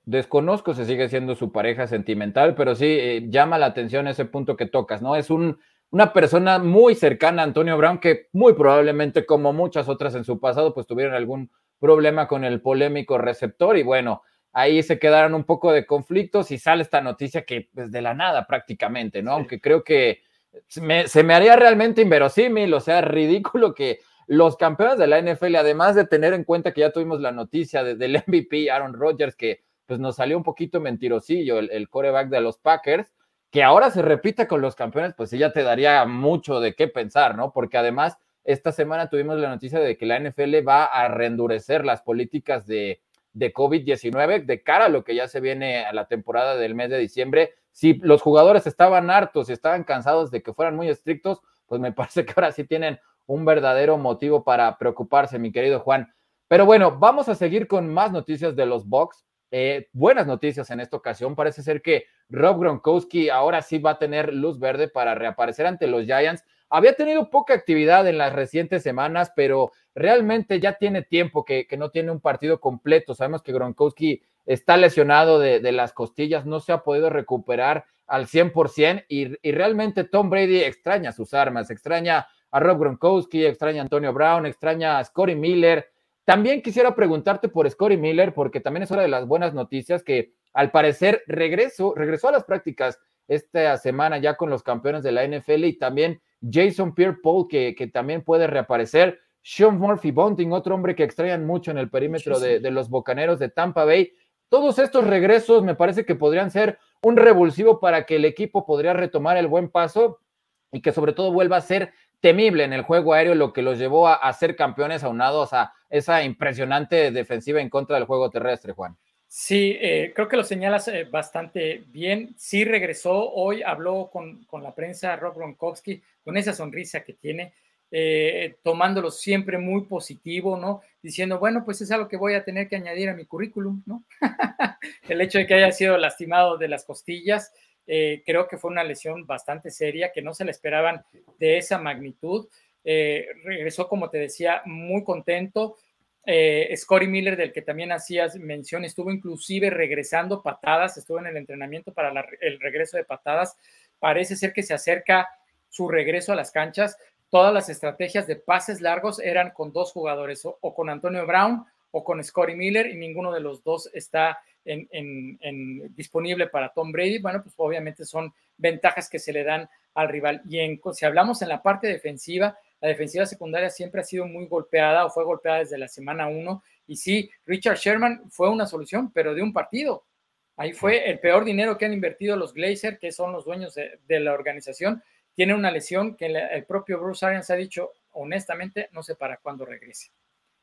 desconozco si sigue siendo su pareja sentimental, pero sí eh, llama la atención ese punto que tocas, ¿no? Es un, una persona muy cercana a Antonio Brown que muy probablemente, como muchas otras en su pasado, pues tuvieron algún problema con el polémico receptor y bueno, ahí se quedaron un poco de conflictos y sale esta noticia que es pues, de la nada prácticamente, ¿no? Aunque creo que se me haría realmente inverosímil, o sea, ridículo que los campeones de la NFL, además de tener en cuenta que ya tuvimos la noticia del MVP Aaron Rodgers, que pues nos salió un poquito mentirosillo el, el coreback de los Packers, que ahora se repita con los campeones, pues sí ya te daría mucho de qué pensar, ¿no? Porque además esta semana tuvimos la noticia de que la NFL va a reendurecer las políticas de, de COVID-19 de cara a lo que ya se viene a la temporada del mes de diciembre. Si los jugadores estaban hartos y estaban cansados de que fueran muy estrictos, pues me parece que ahora sí tienen un verdadero motivo para preocuparse, mi querido Juan. Pero bueno, vamos a seguir con más noticias de los Bucks. Eh, buenas noticias en esta ocasión. Parece ser que Rob Gronkowski ahora sí va a tener luz verde para reaparecer ante los Giants, había tenido poca actividad en las recientes semanas, pero realmente ya tiene tiempo que, no tiene un partido completo. Sabemos que Gronkowski está lesionado de, las costillas, no se ha podido recuperar al 100% y, y realmente Tom Brady extraña sus armas, extraña a Rob Gronkowski, extraña a Antonio Brown, extraña a Scotty Miller. También quisiera preguntarte por Scotty Miller, porque también es una de las buenas noticias que al parecer regresó, regresó a las prácticas esta semana ya con los campeones de la NFL y también Jason Pierre-Paul, que, que, también puede reaparecer. Sean Murphy Bunting, otro hombre que extrañan mucho en el perímetro de, de, los Bocaneros de Tampa Bay. Todos estos regresos me parece que podrían ser un revulsivo para que el equipo podría retomar el buen paso y que sobre todo vuelva a ser temible en el juego aéreo, lo que los llevó a, ser campeones aunados a esa impresionante defensiva en contra del juego terrestre, Juan. Sí, eh, creo que lo señalas eh, bastante bien. Sí regresó, hoy habló con, con, la prensa Rob Gronkowski, con esa sonrisa que tiene, eh, tomándolo siempre muy positivo, ¿no? Diciendo, bueno, pues es algo que voy a tener que añadir a mi currículum, ¿no? El hecho de que haya sido lastimado de las costillas, eh, creo que fue una lesión bastante seria, que no se le esperaban de esa magnitud. Regresó, como te decía, muy contento. Eh, Scotty Miller, del que también hacías mención, estuvo inclusive regresando patadas, estuvo en el entrenamiento para el regreso de patadas. Parece ser que se acerca su regreso a las canchas. Todas las estrategias de pases largos eran con dos jugadores, o con Antonio Brown o con Scotty Miller, y ninguno de los dos está disponible para Tom Brady, bueno, pues obviamente son ventajas que se le dan al rival. Y en, si hablamos en la parte defensiva, la defensiva secundaria siempre ha sido muy golpeada o fue golpeada desde la semana 1. Y sí, Richard Sherman fue una solución, pero de un partido. Ahí fue el peor dinero que han invertido los Glazer, que son los dueños de, la organización. Tiene una lesión que el propio Bruce Arians ha dicho, honestamente, no sé para cuándo regrese.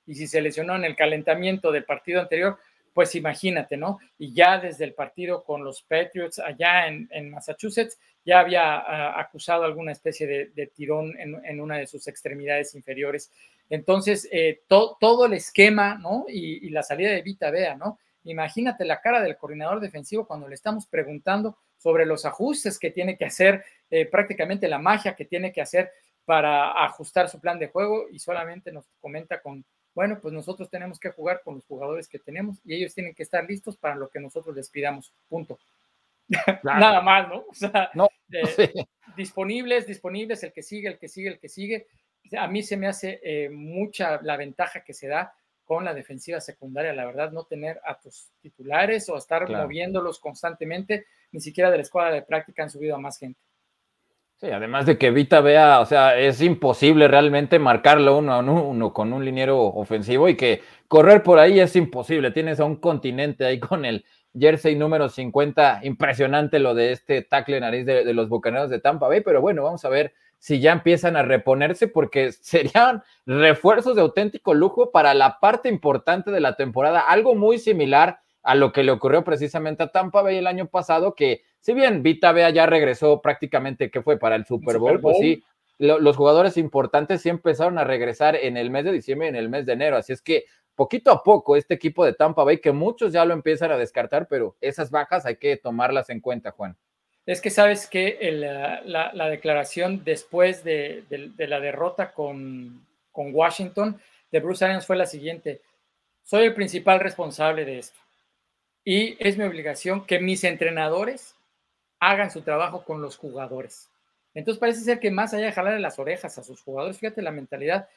Y si se lesionó en el calentamiento del partido anterior, pues imagínate, ¿no? Y ya desde el partido con los Patriots allá en, Massachusetts, ya había ah, acusado alguna especie de, tirón en, una de sus extremidades inferiores. Entonces, eh, todo el esquema, ¿no? Y, la salida de Vita Vea, ¿no? Imagínate la cara del coordinador defensivo cuando le estamos preguntando sobre los ajustes que tiene que hacer, eh, prácticamente la magia que tiene que hacer para ajustar su plan de juego y solamente nos comenta con bueno, pues nosotros tenemos que jugar con los jugadores que tenemos y ellos tienen que estar listos para lo que nosotros les pidamos, punto. Nada más, ¿no? O sea, no, disponibles, disponibles, el que sigue, el que sigue, el que sigue. A mí se me hace eh, mucha la ventaja que se da con la defensiva secundaria, la verdad, no tener a tus titulares o estar moviéndolos constantemente, ni siquiera de la escuadra de práctica han subido a más gente. Además de que Vita vea, o sea, es imposible realmente marcarlo uno a uno con un liniero ofensivo y que correr por ahí es imposible. Tienes a un continente ahí con el jersey número 50, impresionante lo de este tackle nariz de, de los Bucaneros de Tampa Bay, pero bueno, vamos a ver si ya empiezan a reponerse porque serían refuerzos de auténtico lujo para la parte importante de la temporada, algo muy similar a lo que le ocurrió precisamente a Tampa Bay el año pasado, que si bien Vita Bea ya regresó prácticamente, que fue para el Super Bowl, pues sí, los jugadores importantes sí empezaron a regresar en el mes de diciembre y en el mes de enero, así es que poquito a poco este equipo de Tampa Bay, que muchos ya lo empiezan a descartar, pero esas bajas hay que tomarlas en cuenta, Juan. Es que sabes que la, declaración después de, la derrota con, con Washington de Bruce Arians fue la siguiente, soy el principal responsable de esto y es mi obligación que mis entrenadores hagan su trabajo con los jugadores. Entonces parece ser que más allá de jalarle las orejas a sus jugadores, fíjate la mentalidad,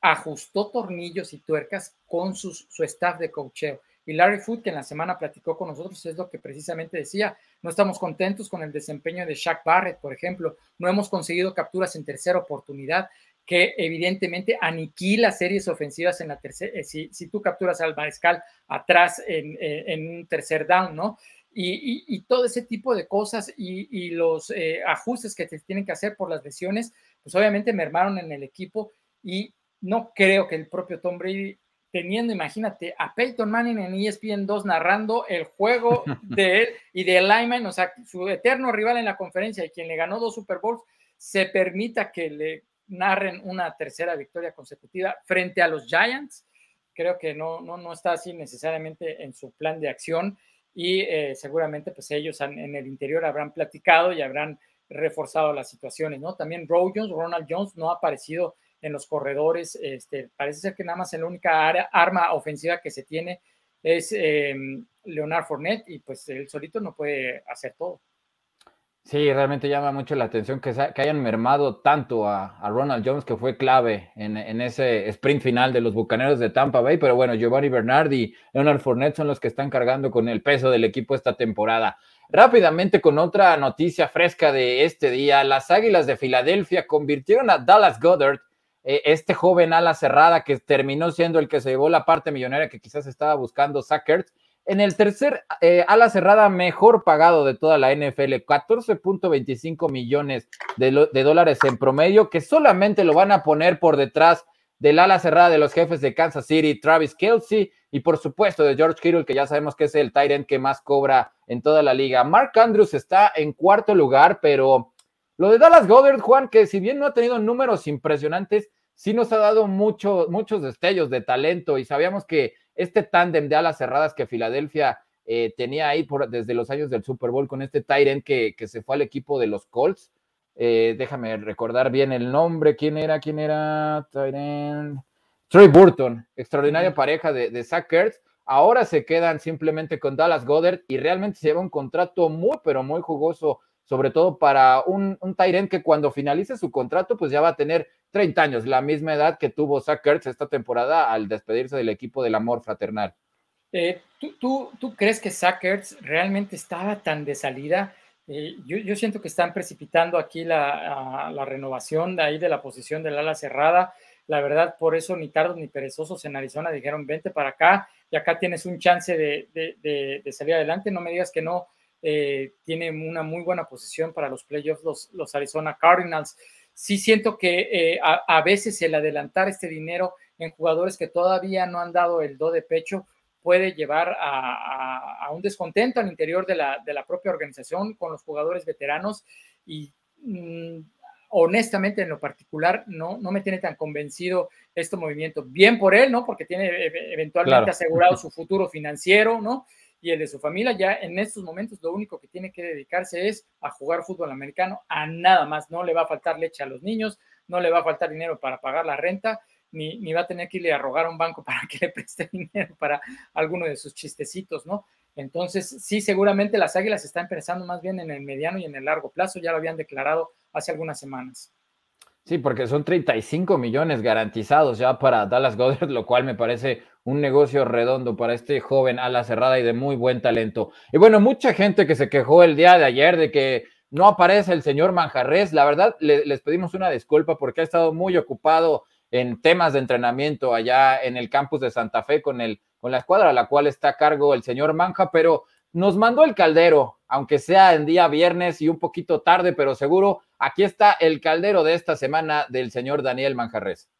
ajustó tornillos y tuercas con su staff de coacheo. Y Larry Foot, que en la semana platicó con nosotros, es lo que precisamente decía, no estamos contentos con el desempeño de Shaq Barrett, por ejemplo, no hemos conseguido capturas en tercera oportunidad, que evidentemente aniquila series ofensivas en la tercera, eh, si, tú capturas al mariscal atrás en, eh, en un tercer down, ¿no? Y, todo ese tipo de cosas y, los eh, ajustes que se tienen que hacer por las lesiones, pues obviamente mermaron en el equipo y no creo que el propio Tom Brady, teniendo, imagínate, a Peyton Manning en ESPN 2 narrando el juego de él y de Lyman, o sea, su eterno rival en la conferencia y quien le ganó dos Super Bowls, se permita que le narren una tercera victoria consecutiva frente a los Giants. Creo que no, no, no está así necesariamente en su plan de acción y eh, seguramente pues ellos en el interior habrán platicado y habrán reforzado las situaciones, ¿no? También Ronald Jones no ha aparecido en los corredores, este, parece ser que nada más la única arma ofensiva que se tiene es eh, Leonard Fournette y pues él solito no puede hacer todo. Sí, realmente llama mucho la atención que, que hayan mermado tanto a, Ronald Jones, que fue clave en, ese sprint final de los Bucaneros de Tampa Bay, pero bueno, Giovanni Bernard y Leonard Fournette son los que están cargando con el peso del equipo esta temporada. Rápidamente con otra noticia fresca de este día, las Águilas de Filadelfia convirtieron a Dallas Goddard, eh, este joven ala cerrada que terminó siendo el que se llevó la parte millonaria que quizás estaba buscando Sackers, en el tercer eh, ala cerrada mejor pagado de toda la NFL, 14.25 millones de, de, dólares en promedio, que solamente lo van a poner por detrás del ala cerrada de los jefes de Kansas City, Travis Kelsey, y por supuesto de George Kittle, que ya sabemos que es el Tyrant que más cobra en toda la liga. Mark Andrews está en cuarto lugar, pero lo de Dallas Goddard, Juan, que si bien no ha tenido números impresionantes, sí nos ha dado mucho, muchos destellos de talento y sabíamos que este tándem de alas cerradas que Filadelfia eh, tenía ahí por, desde los años del Super Bowl con este Tyrant que, que se fue al equipo de los Colts. Eh, déjame recordar bien el nombre. ¿Quién era? ¿Quién era? Tyrant. Troy Burton, extraordinaria pareja de, de Zach Ahora se quedan simplemente con Dallas Goddard y realmente se lleva un contrato muy, pero muy jugoso, sobre todo para un, un Tyrant que cuando finalice su contrato, pues ya va a tener 30 años, la misma edad que tuvo Zach esta temporada al despedirse del equipo del amor fraternal. Eh, ¿tú, tú, crees que Zach realmente estaba tan de salida? Eh, yo, siento que están precipitando aquí la, la, renovación de ahí de la posición del ala cerrada. La verdad, por eso ni tardos ni perezosos en Arizona dijeron, vente para acá y acá tienes un chance de, de, de, salir adelante. No me digas que no eh, tiene una muy buena posición para los playoffs los, los Arizona Cardinals sí siento que eh, a, veces el adelantar este dinero en jugadores que todavía no han dado el do de pecho puede llevar a, un descontento al interior de la, propia organización con los jugadores veteranos y mm, honestamente en lo particular no, no me tiene tan convencido este movimiento. Bien por él, ¿no? Porque tiene e, eventualmente asegurado su futuro financiero, ¿no? Y el de su familia ya en estos momentos lo único que tiene que dedicarse es a jugar fútbol americano, a nada más. No le va a faltar leche a los niños, no le va a faltar dinero para pagar la renta, ni, ni va a tener que irle a rogar a un banco para que le preste dinero para alguno de sus chistecitos, ¿no? Entonces, sí, seguramente las águilas están pensando más bien en el mediano y en el largo plazo, ya lo habían declarado hace algunas semanas. Sí, porque son 35 millones garantizados ya para Dallas Goddard, lo cual me parece un negocio redondo para este joven ala cerrada y de muy buen talento. Y bueno, mucha gente que se quejó el día de ayer de que no aparece el señor Manjarres, la verdad les pedimos una disculpa porque ha estado muy ocupado en temas de entrenamiento allá en el campus de Santa Fe con, el, con la escuadra a la cual está a cargo el señor Manja, pero nos mandó el caldero, aunque sea en día viernes y un poquito tarde, pero seguro aquí está el caldero de esta semana del señor Daniel Manjarres.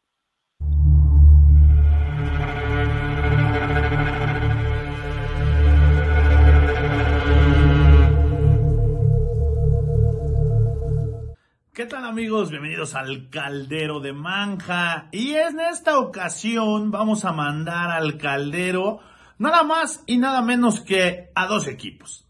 ¿Qué tal amigos? Bienvenidos al Caldero de Manja. Y en esta ocasión vamos a mandar al Caldero nada más y nada menos que a dos equipos.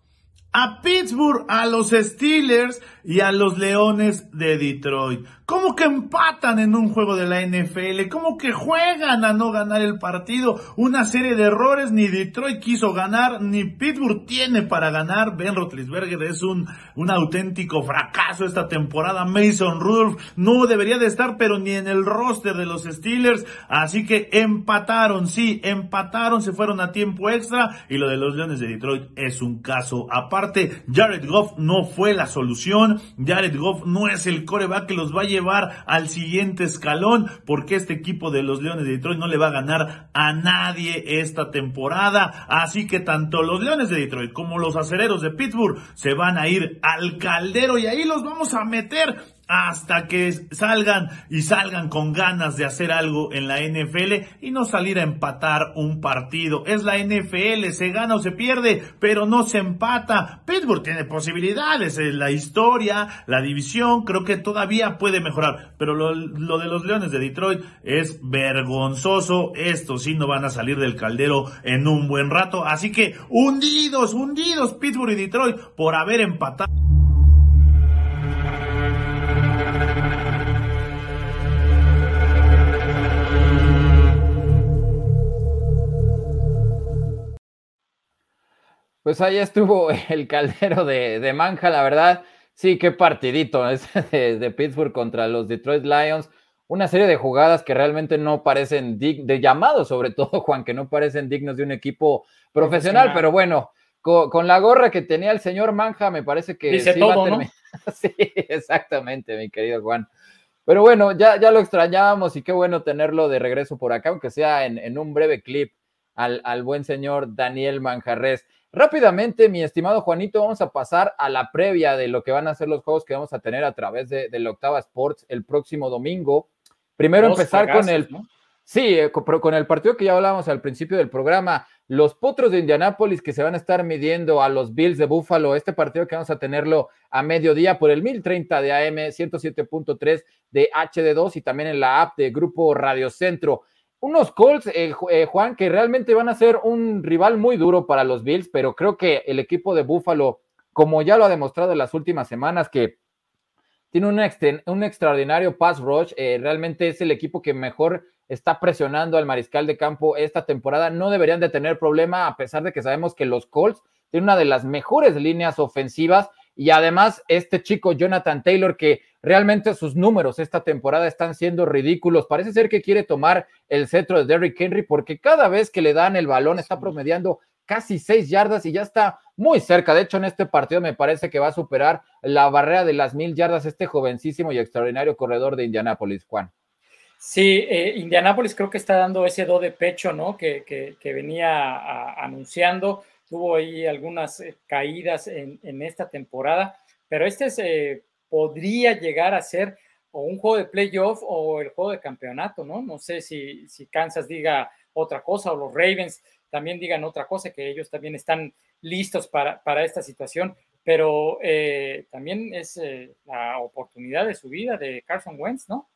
A Pittsburgh, a los Steelers y a los Leones de Detroit. ¿Cómo que empatan en un juego de la NFL? ¿Cómo que juegan a no ganar el partido? Una serie de errores, ni Detroit quiso ganar, ni Pittsburgh tiene para ganar. Ben Roethlisberger es un, un auténtico fracaso esta temporada. Mason Rudolph no debería de estar, pero ni en el roster de los Steelers. Así que empataron, sí, empataron, se fueron a tiempo extra. Y lo de los Leones de Detroit es un caso aparte. Jared Goff no fue la solución. Jared Goff no es el coreback que los va a llevar llevar al siguiente escalón porque este equipo de los Leones de Detroit no le va a ganar a nadie esta temporada. Así que tanto los Leones de Detroit como los acereros de Pittsburgh se van a ir al caldero y ahí los vamos a meter hasta que salgan y salgan con ganas de hacer algo en la NFL y no salir a empatar un partido. Es la NFL, se gana o se pierde, pero no se empata. Pittsburgh tiene posibilidades, en la historia, la división, creo que todavía puede mejorar, pero lo, lo de los Leones de Detroit es vergonzoso. Estos sí no van a salir del caldero en un buen rato, así que hundidos, hundidos Pittsburgh y Detroit por haber empatado. Pues ahí estuvo el caldero de, Manja, la verdad. Sí, qué partidito ese de, Pittsburgh contra los Detroit Lions. Una serie de jugadas que realmente no parecen de llamados sobre todo, Juan, que no parecen dignos de un equipo profesional, pero bueno, con, la gorra que tenía el señor Manja, me parece que sí todo, ¿no? sí, exactamente, mi querido Juan. Pero bueno, ya, ya lo extrañábamos y qué bueno tenerlo de regreso por acá, aunque sea en, un breve clip al, al, buen señor Daniel Manjarres. Rápidamente, mi estimado Juanito, vamos a pasar a la previa de lo que van a ser los juegos que vamos a tener a través de, la Octava Sports el próximo domingo. Primero empezar con el... Sí, eh, con el partido que ya hablábamos al principio del programa, los Potros de Indianápolis que se van a estar midiendo a los Bills de Buffalo, este partido que vamos a tenerlo a mediodía por el 1030 de AM, 107.3 de HD2 y también en la app de Grupo Radio Centro. Unos Colts, eh, eh, Juan, que realmente van a ser un rival muy duro para los Bills, pero creo que el equipo de Buffalo, como ya lo ha demostrado en las últimas semanas, que tiene un, extraordinario pass rush, eh, realmente es el equipo que mejor está presionando al mariscal de campo esta temporada. No deberían de tener problema, a pesar de que sabemos que los Colts tienen una de las mejores líneas ofensivas y además este chico Jonathan Taylor que realmente sus números esta temporada están siendo ridículos. Parece ser que quiere tomar el cetro de Derrick Henry porque cada vez que le dan el balón está promediando casi seis yardas y ya está muy cerca. De hecho, en este partido me parece que va a superar la barrera de las mil yardas este jovencísimo y extraordinario corredor de Indianápolis, Juan. Sí, eh, Indianápolis creo que está dando ese do de pecho, ¿no? Que, que, venía anunciando. Tuvo ahí algunas eh, caídas en, esta temporada, pero este se podría llegar a ser o un juego de playoff o el juego de campeonato, ¿no? No sé si, si Kansas diga otra cosa o los Ravens también digan otra cosa, que ellos también están listos para, para esta situación, pero eh, también es la oportunidad de su vida de Carson Wentz, ¿no?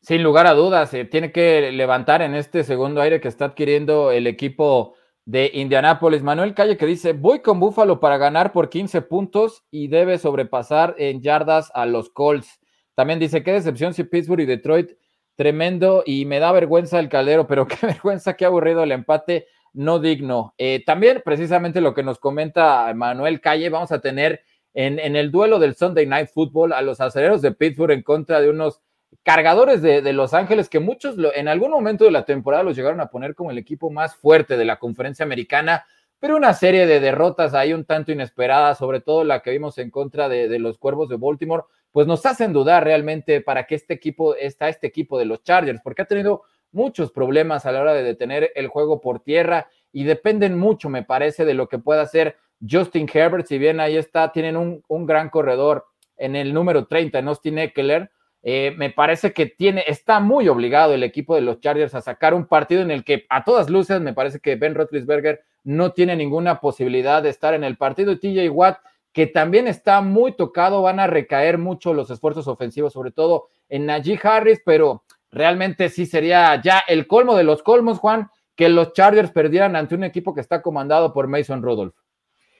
Sin lugar a dudas, se tiene que levantar en este segundo aire que está adquiriendo el equipo de Indianápolis. Manuel Calle que dice, voy con Búfalo para ganar por 15 puntos y debe sobrepasar en yardas a los Colts. También dice, qué decepción si Pittsburgh y Detroit, tremendo y me da vergüenza el caldero, pero qué vergüenza, qué aburrido el empate, no digno. Eh, también precisamente lo que nos comenta Manuel Calle, vamos a tener en, en el duelo del Sunday Night Football a los aceleros de Pittsburgh en contra de unos cargadores de, Los Ángeles, que muchos en algún momento de la temporada los llegaron a poner como el equipo más fuerte de la conferencia americana, pero una serie de derrotas ahí un tanto inesperadas, sobre todo la que vimos en contra de, los Cuervos de Baltimore, pues nos hacen dudar realmente para qué este equipo está este equipo de los Chargers, porque ha tenido muchos problemas a la hora de detener el juego por tierra y dependen mucho, me parece, de lo que pueda hacer Justin Herbert, si bien ahí está, tienen un, un gran corredor en el número 30, en Austin Eckler, eh, me parece que tiene, está muy obligado el equipo de los Chargers a sacar un partido en el que a todas luces me parece que Ben Roethlisberger no tiene ninguna posibilidad de estar en el partido y TJ Watt que también está muy tocado, van a recaer mucho los esfuerzos ofensivos, sobre todo en Najee Harris, pero realmente sí sería ya el colmo de los colmos, Juan, que los Chargers perdieran ante un equipo que está comandado por Mason Rudolph.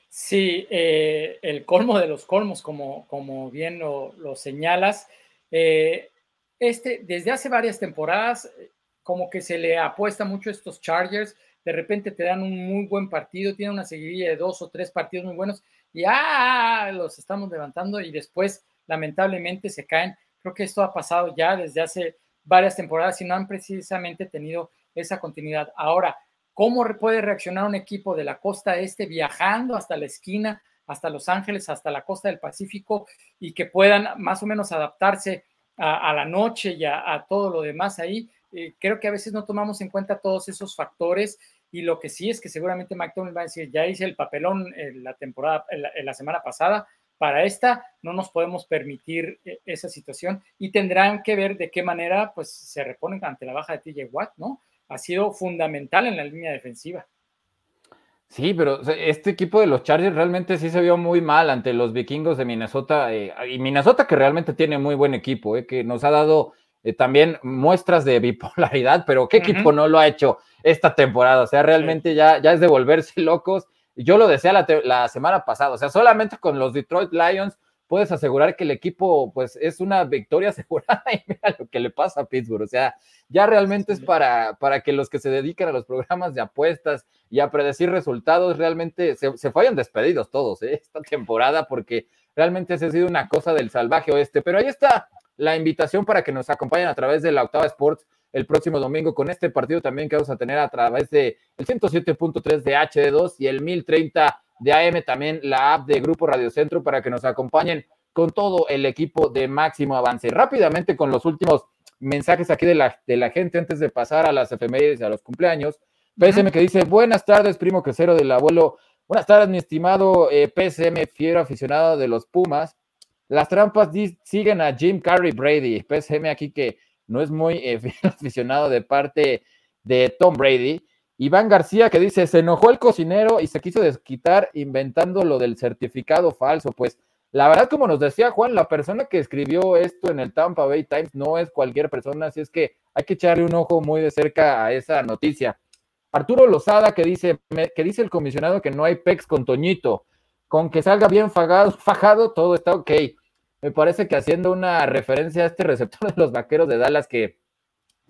Sí, eh, el colmo de los colmos, como, como bien lo, lo señalas. Eh, este, desde hace varias temporadas, eh, como que se le apuesta mucho a estos Chargers, de repente te dan un muy buen partido, tiene una seguidilla de dos o tres partidos muy buenos y ah, los estamos levantando y después lamentablemente se caen. Creo que esto ha pasado ya desde hace varias temporadas y no han precisamente tenido esa continuidad. Ahora, ¿cómo puede reaccionar un equipo de la costa este viajando hasta la esquina hasta Los Ángeles, hasta la costa del Pacífico y que puedan más o menos adaptarse a, la noche y a, todo lo demás ahí. Eh, creo que a veces no tomamos en cuenta todos esos factores y lo que sí es que seguramente McDonald's va a decir, ya hice el papelón en la temporada, en la, semana pasada, para esta no nos podemos permitir eh, esa situación y tendrán que ver de qué manera pues se reponen ante la baja de TJ Watt, ¿no? Ha sido fundamental en la línea defensiva. Sí, pero este equipo de los Chargers realmente sí se vio muy mal ante los vikingos de Minnesota. Eh, y Minnesota que realmente tiene muy buen equipo, eh, que nos ha dado eh, también muestras de bipolaridad, pero ¿qué equipo no lo ha hecho esta temporada? O sea, realmente ya, ya es de volverse locos. Yo lo decía la, la, semana pasada, o sea, solamente con los Detroit Lions puedes asegurar que el equipo pues es una victoria asegurada y mira lo que le pasa a Pittsburgh. O sea, ya realmente es para, para que los que se dedican a los programas de apuestas y a predecir resultados, realmente se, se fallan despedidos todos ¿eh? esta temporada porque realmente ha sido una cosa del salvaje oeste. Pero ahí está la invitación para que nos acompañen a través de la Octava Sports el próximo domingo con este partido también que vamos a tener a través de el 107.3 de HD2 y el 1030 de AM, también la app de Grupo Radio Centro para que nos acompañen con todo el equipo de máximo avance. Rápidamente con los últimos mensajes aquí de la, de la gente antes de pasar a las efemérides y a los cumpleaños. PSM que dice, buenas tardes, primo quesero del abuelo. Buenas tardes, mi estimado eh, PSM, fiero aficionado de los Pumas. Las trampas siguen a Jim Carrey Brady. PSM aquí que no es muy eh, aficionado de parte de Tom Brady. Iván García que dice, se enojó el cocinero y se quiso desquitar inventando lo del certificado falso. Pues la verdad, como nos decía Juan, la persona que escribió esto en el Tampa Bay Times no es cualquier persona, así es que hay que echarle un ojo muy de cerca a esa noticia. Arturo Lozada que dice, que dice el comisionado que no hay PEX con Toñito, con que salga bien fagado, fajado, todo está ok me parece que haciendo una referencia a este receptor de los vaqueros de Dallas que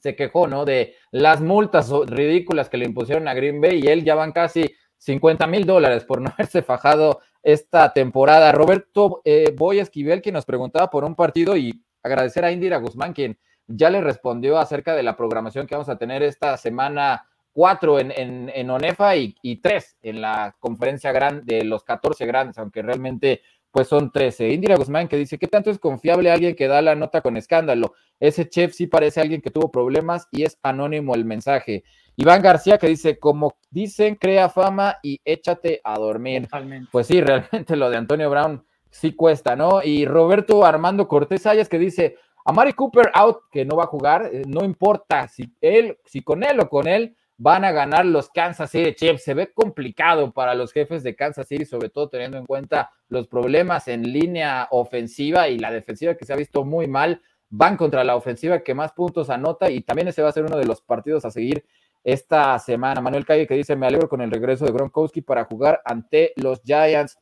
se quejó, ¿no? De las multas ridículas que le impusieron a Green Bay y él ya van casi 50 mil dólares por no haberse fajado esta temporada. Roberto eh, Boy Esquivel, quien nos preguntaba por un partido y agradecer a Indira Guzmán, quien ya le respondió acerca de la programación que vamos a tener esta semana cuatro en, en, ONEFA y, y, tres en la conferencia grande de los 14 grandes, aunque realmente pues son 13. Indira Guzmán que dice, ¿qué tanto es confiable alguien que da la nota con escándalo? Ese chef sí parece alguien que tuvo problemas y es anónimo el mensaje. Iván García que dice, como dicen, crea fama y échate a dormir. Pues sí, realmente lo de Antonio Brown sí cuesta, ¿no? Y Roberto Armando Cortés Ayas que dice, a Mari Cooper out, que no va a jugar, eh, no importa si él, si con él o con él, van a ganar los Kansas City Chiefs. Se ve complicado para los jefes de Kansas City, sobre todo teniendo en cuenta los problemas en línea ofensiva y la defensiva que se ha visto muy mal. Van contra la ofensiva que más puntos anota y también ese va a ser uno de los partidos a seguir esta semana. Manuel Calle que dice, me alegro con el regreso de Gronkowski para jugar ante los Giants.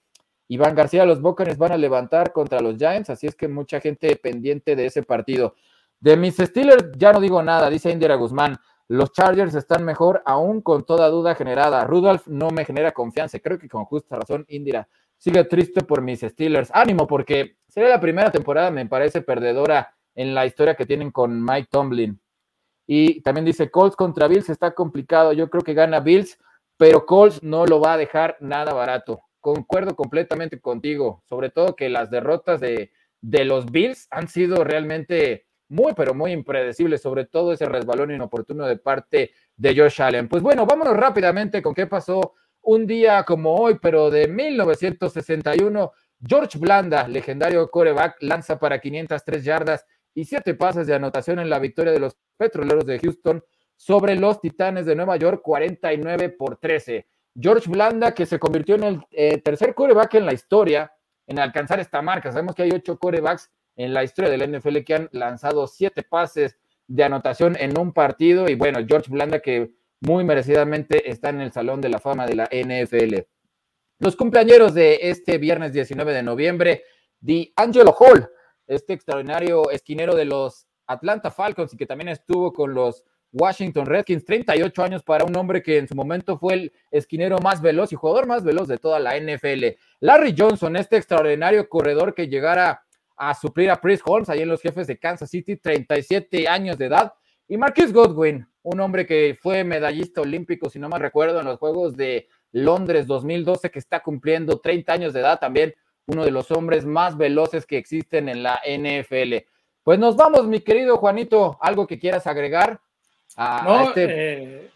Iván García, los Buccaneers van a levantar contra los Giants, así es que mucha gente pendiente de ese partido. De mis Steelers ya no digo nada, dice Indira Guzmán. Los Chargers están mejor, aún con toda duda generada. Rudolph no me genera confianza. Creo que con justa razón, Indira sigue triste por mis Steelers. Ánimo, porque sería la primera temporada, me parece, perdedora en la historia que tienen con Mike Tomlin. Y también dice, Colts contra Bills está complicado. Yo creo que gana Bills, pero Colts no lo va a dejar nada barato. Concuerdo completamente contigo, sobre todo que las derrotas de, de los Bills han sido realmente muy, pero muy impredecible, sobre todo ese resbalón inoportuno de parte de Josh Allen. Pues bueno, vámonos rápidamente con qué pasó un día como hoy, pero de 1961. George Blanda, legendario coreback, lanza para 503 yardas y siete pases de anotación en la victoria de los Petroleros de Houston sobre los Titanes de Nueva York, 49 por 13. George Blanda, que se convirtió en el eh, tercer coreback en la historia en alcanzar esta marca. Sabemos que hay ocho corebacks en la historia del NFL que han lanzado siete pases de anotación en un partido. Y bueno, George Blanda que muy merecidamente está en el Salón de la Fama de la NFL. Los cumpleaños de este viernes 19 de noviembre, de Angelo Hall, este extraordinario esquinero de los Atlanta Falcons y que también estuvo con los Washington Redskins, 38 años para un hombre que en su momento fue el esquinero más veloz y jugador más veloz de toda la NFL. Larry Johnson, este extraordinario corredor que llegara a suplir a Chris Holmes, ahí en los jefes de Kansas City, 37 años de edad. Y Marcus Godwin, un hombre que fue medallista olímpico, si no me recuerdo, en los Juegos de Londres 2012, que está cumpliendo 30 años de edad, también uno de los hombres más veloces que existen en la NFL. Pues nos vamos, mi querido Juanito, algo que quieras agregar no, este...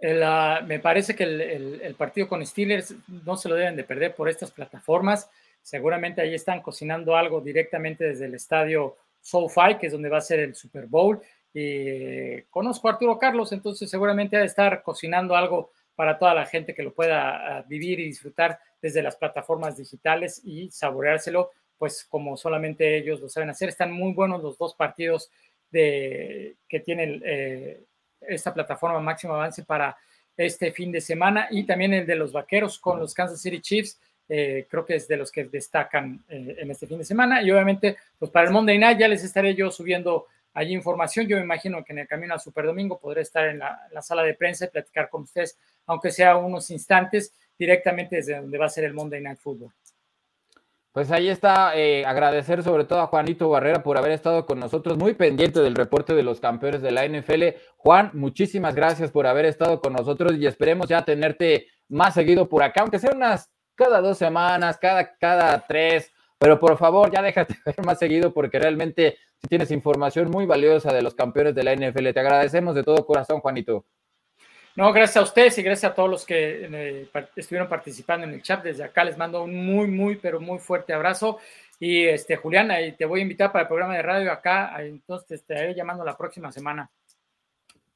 Eh, me parece que el, el partido con Steelers no se lo deben de perder por estas plataformas Seguramente ahí están cocinando algo directamente desde el estadio SoFi, que es donde va a ser el Super Bowl. Y conozco a Arturo Carlos, entonces seguramente ha de estar cocinando algo para toda la gente que lo pueda ah, vivir y disfrutar desde las plataformas digitales y saboreárselo, pues como solamente ellos lo saben hacer. Están muy buenos los dos partidos de, que tiene eh, esta plataforma Máximo Avance para este fin de semana y también el de los Vaqueros con los Kansas City Chiefs eh, creo que es de los que destacan eh, en este fin de semana. Y obviamente, pues para el Monday Night ya les estaré yo subiendo allí información. Yo me imagino que en el camino a Super Domingo podré estar en la, en la sala de prensa y platicar con ustedes, aunque sea unos instantes, directamente desde donde va a ser el Monday Night Football. Pues ahí está, eh, agradecer sobre todo a Juanito Barrera por haber estado con nosotros, muy pendiente del reporte de los campeones de la NFL. Juan, muchísimas gracias por haber estado con nosotros y esperemos ya tenerte más seguido por acá, aunque sea unas cada dos semanas, cada, cada tres, pero por favor ya déjate ver más seguido porque realmente tienes información muy valiosa de los campeones de la NFL. Te agradecemos de todo corazón, Juanito. No, gracias a ustedes y gracias a todos los que estuvieron participando en el chat. Desde acá les mando un muy, muy, pero muy fuerte abrazo. Y este, Julián, ahí te voy a invitar para el programa de radio acá. Entonces te estaré llamando la próxima semana.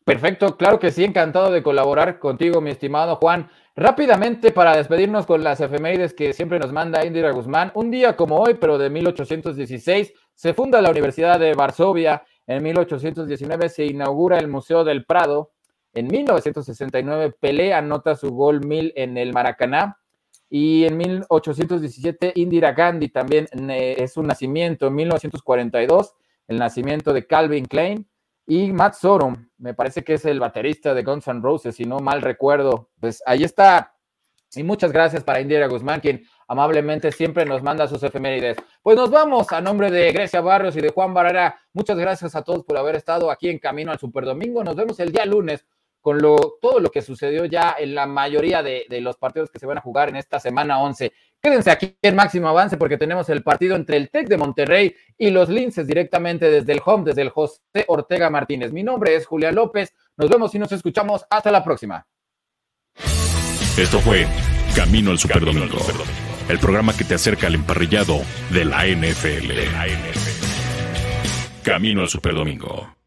Perfecto, claro que sí, encantado de colaborar contigo, mi estimado Juan. Rápidamente para despedirnos con las efemérides que siempre nos manda Indira Guzmán. Un día como hoy, pero de 1816, se funda la Universidad de Varsovia. En 1819 se inaugura el Museo del Prado. En 1969, Pelé anota su gol mil en el Maracaná. Y en 1817, Indira Gandhi también es su nacimiento. En 1942, el nacimiento de Calvin Klein. Y Matt Sorum, me parece que es el baterista de Guns N' Roses, si no mal recuerdo. Pues ahí está. Y muchas gracias para Indira Guzmán, quien amablemente siempre nos manda sus efemérides. Pues nos vamos a nombre de Grecia Barrios y de Juan Barrera. Muchas gracias a todos por haber estado aquí en Camino al Super Domingo. Nos vemos el día lunes con lo, todo lo que sucedió ya en la mayoría de, de, los partidos que se van a jugar en esta semana 11. Quédense aquí en máximo avance porque tenemos el partido entre el TEC de Monterrey y los Linces directamente desde el home, desde el José Ortega Martínez. Mi nombre es Julián López. Nos vemos y nos escuchamos. Hasta la próxima. Esto fue Camino al Superdomingo, el programa que te acerca al emparrillado de la NFL. Camino al Superdomingo.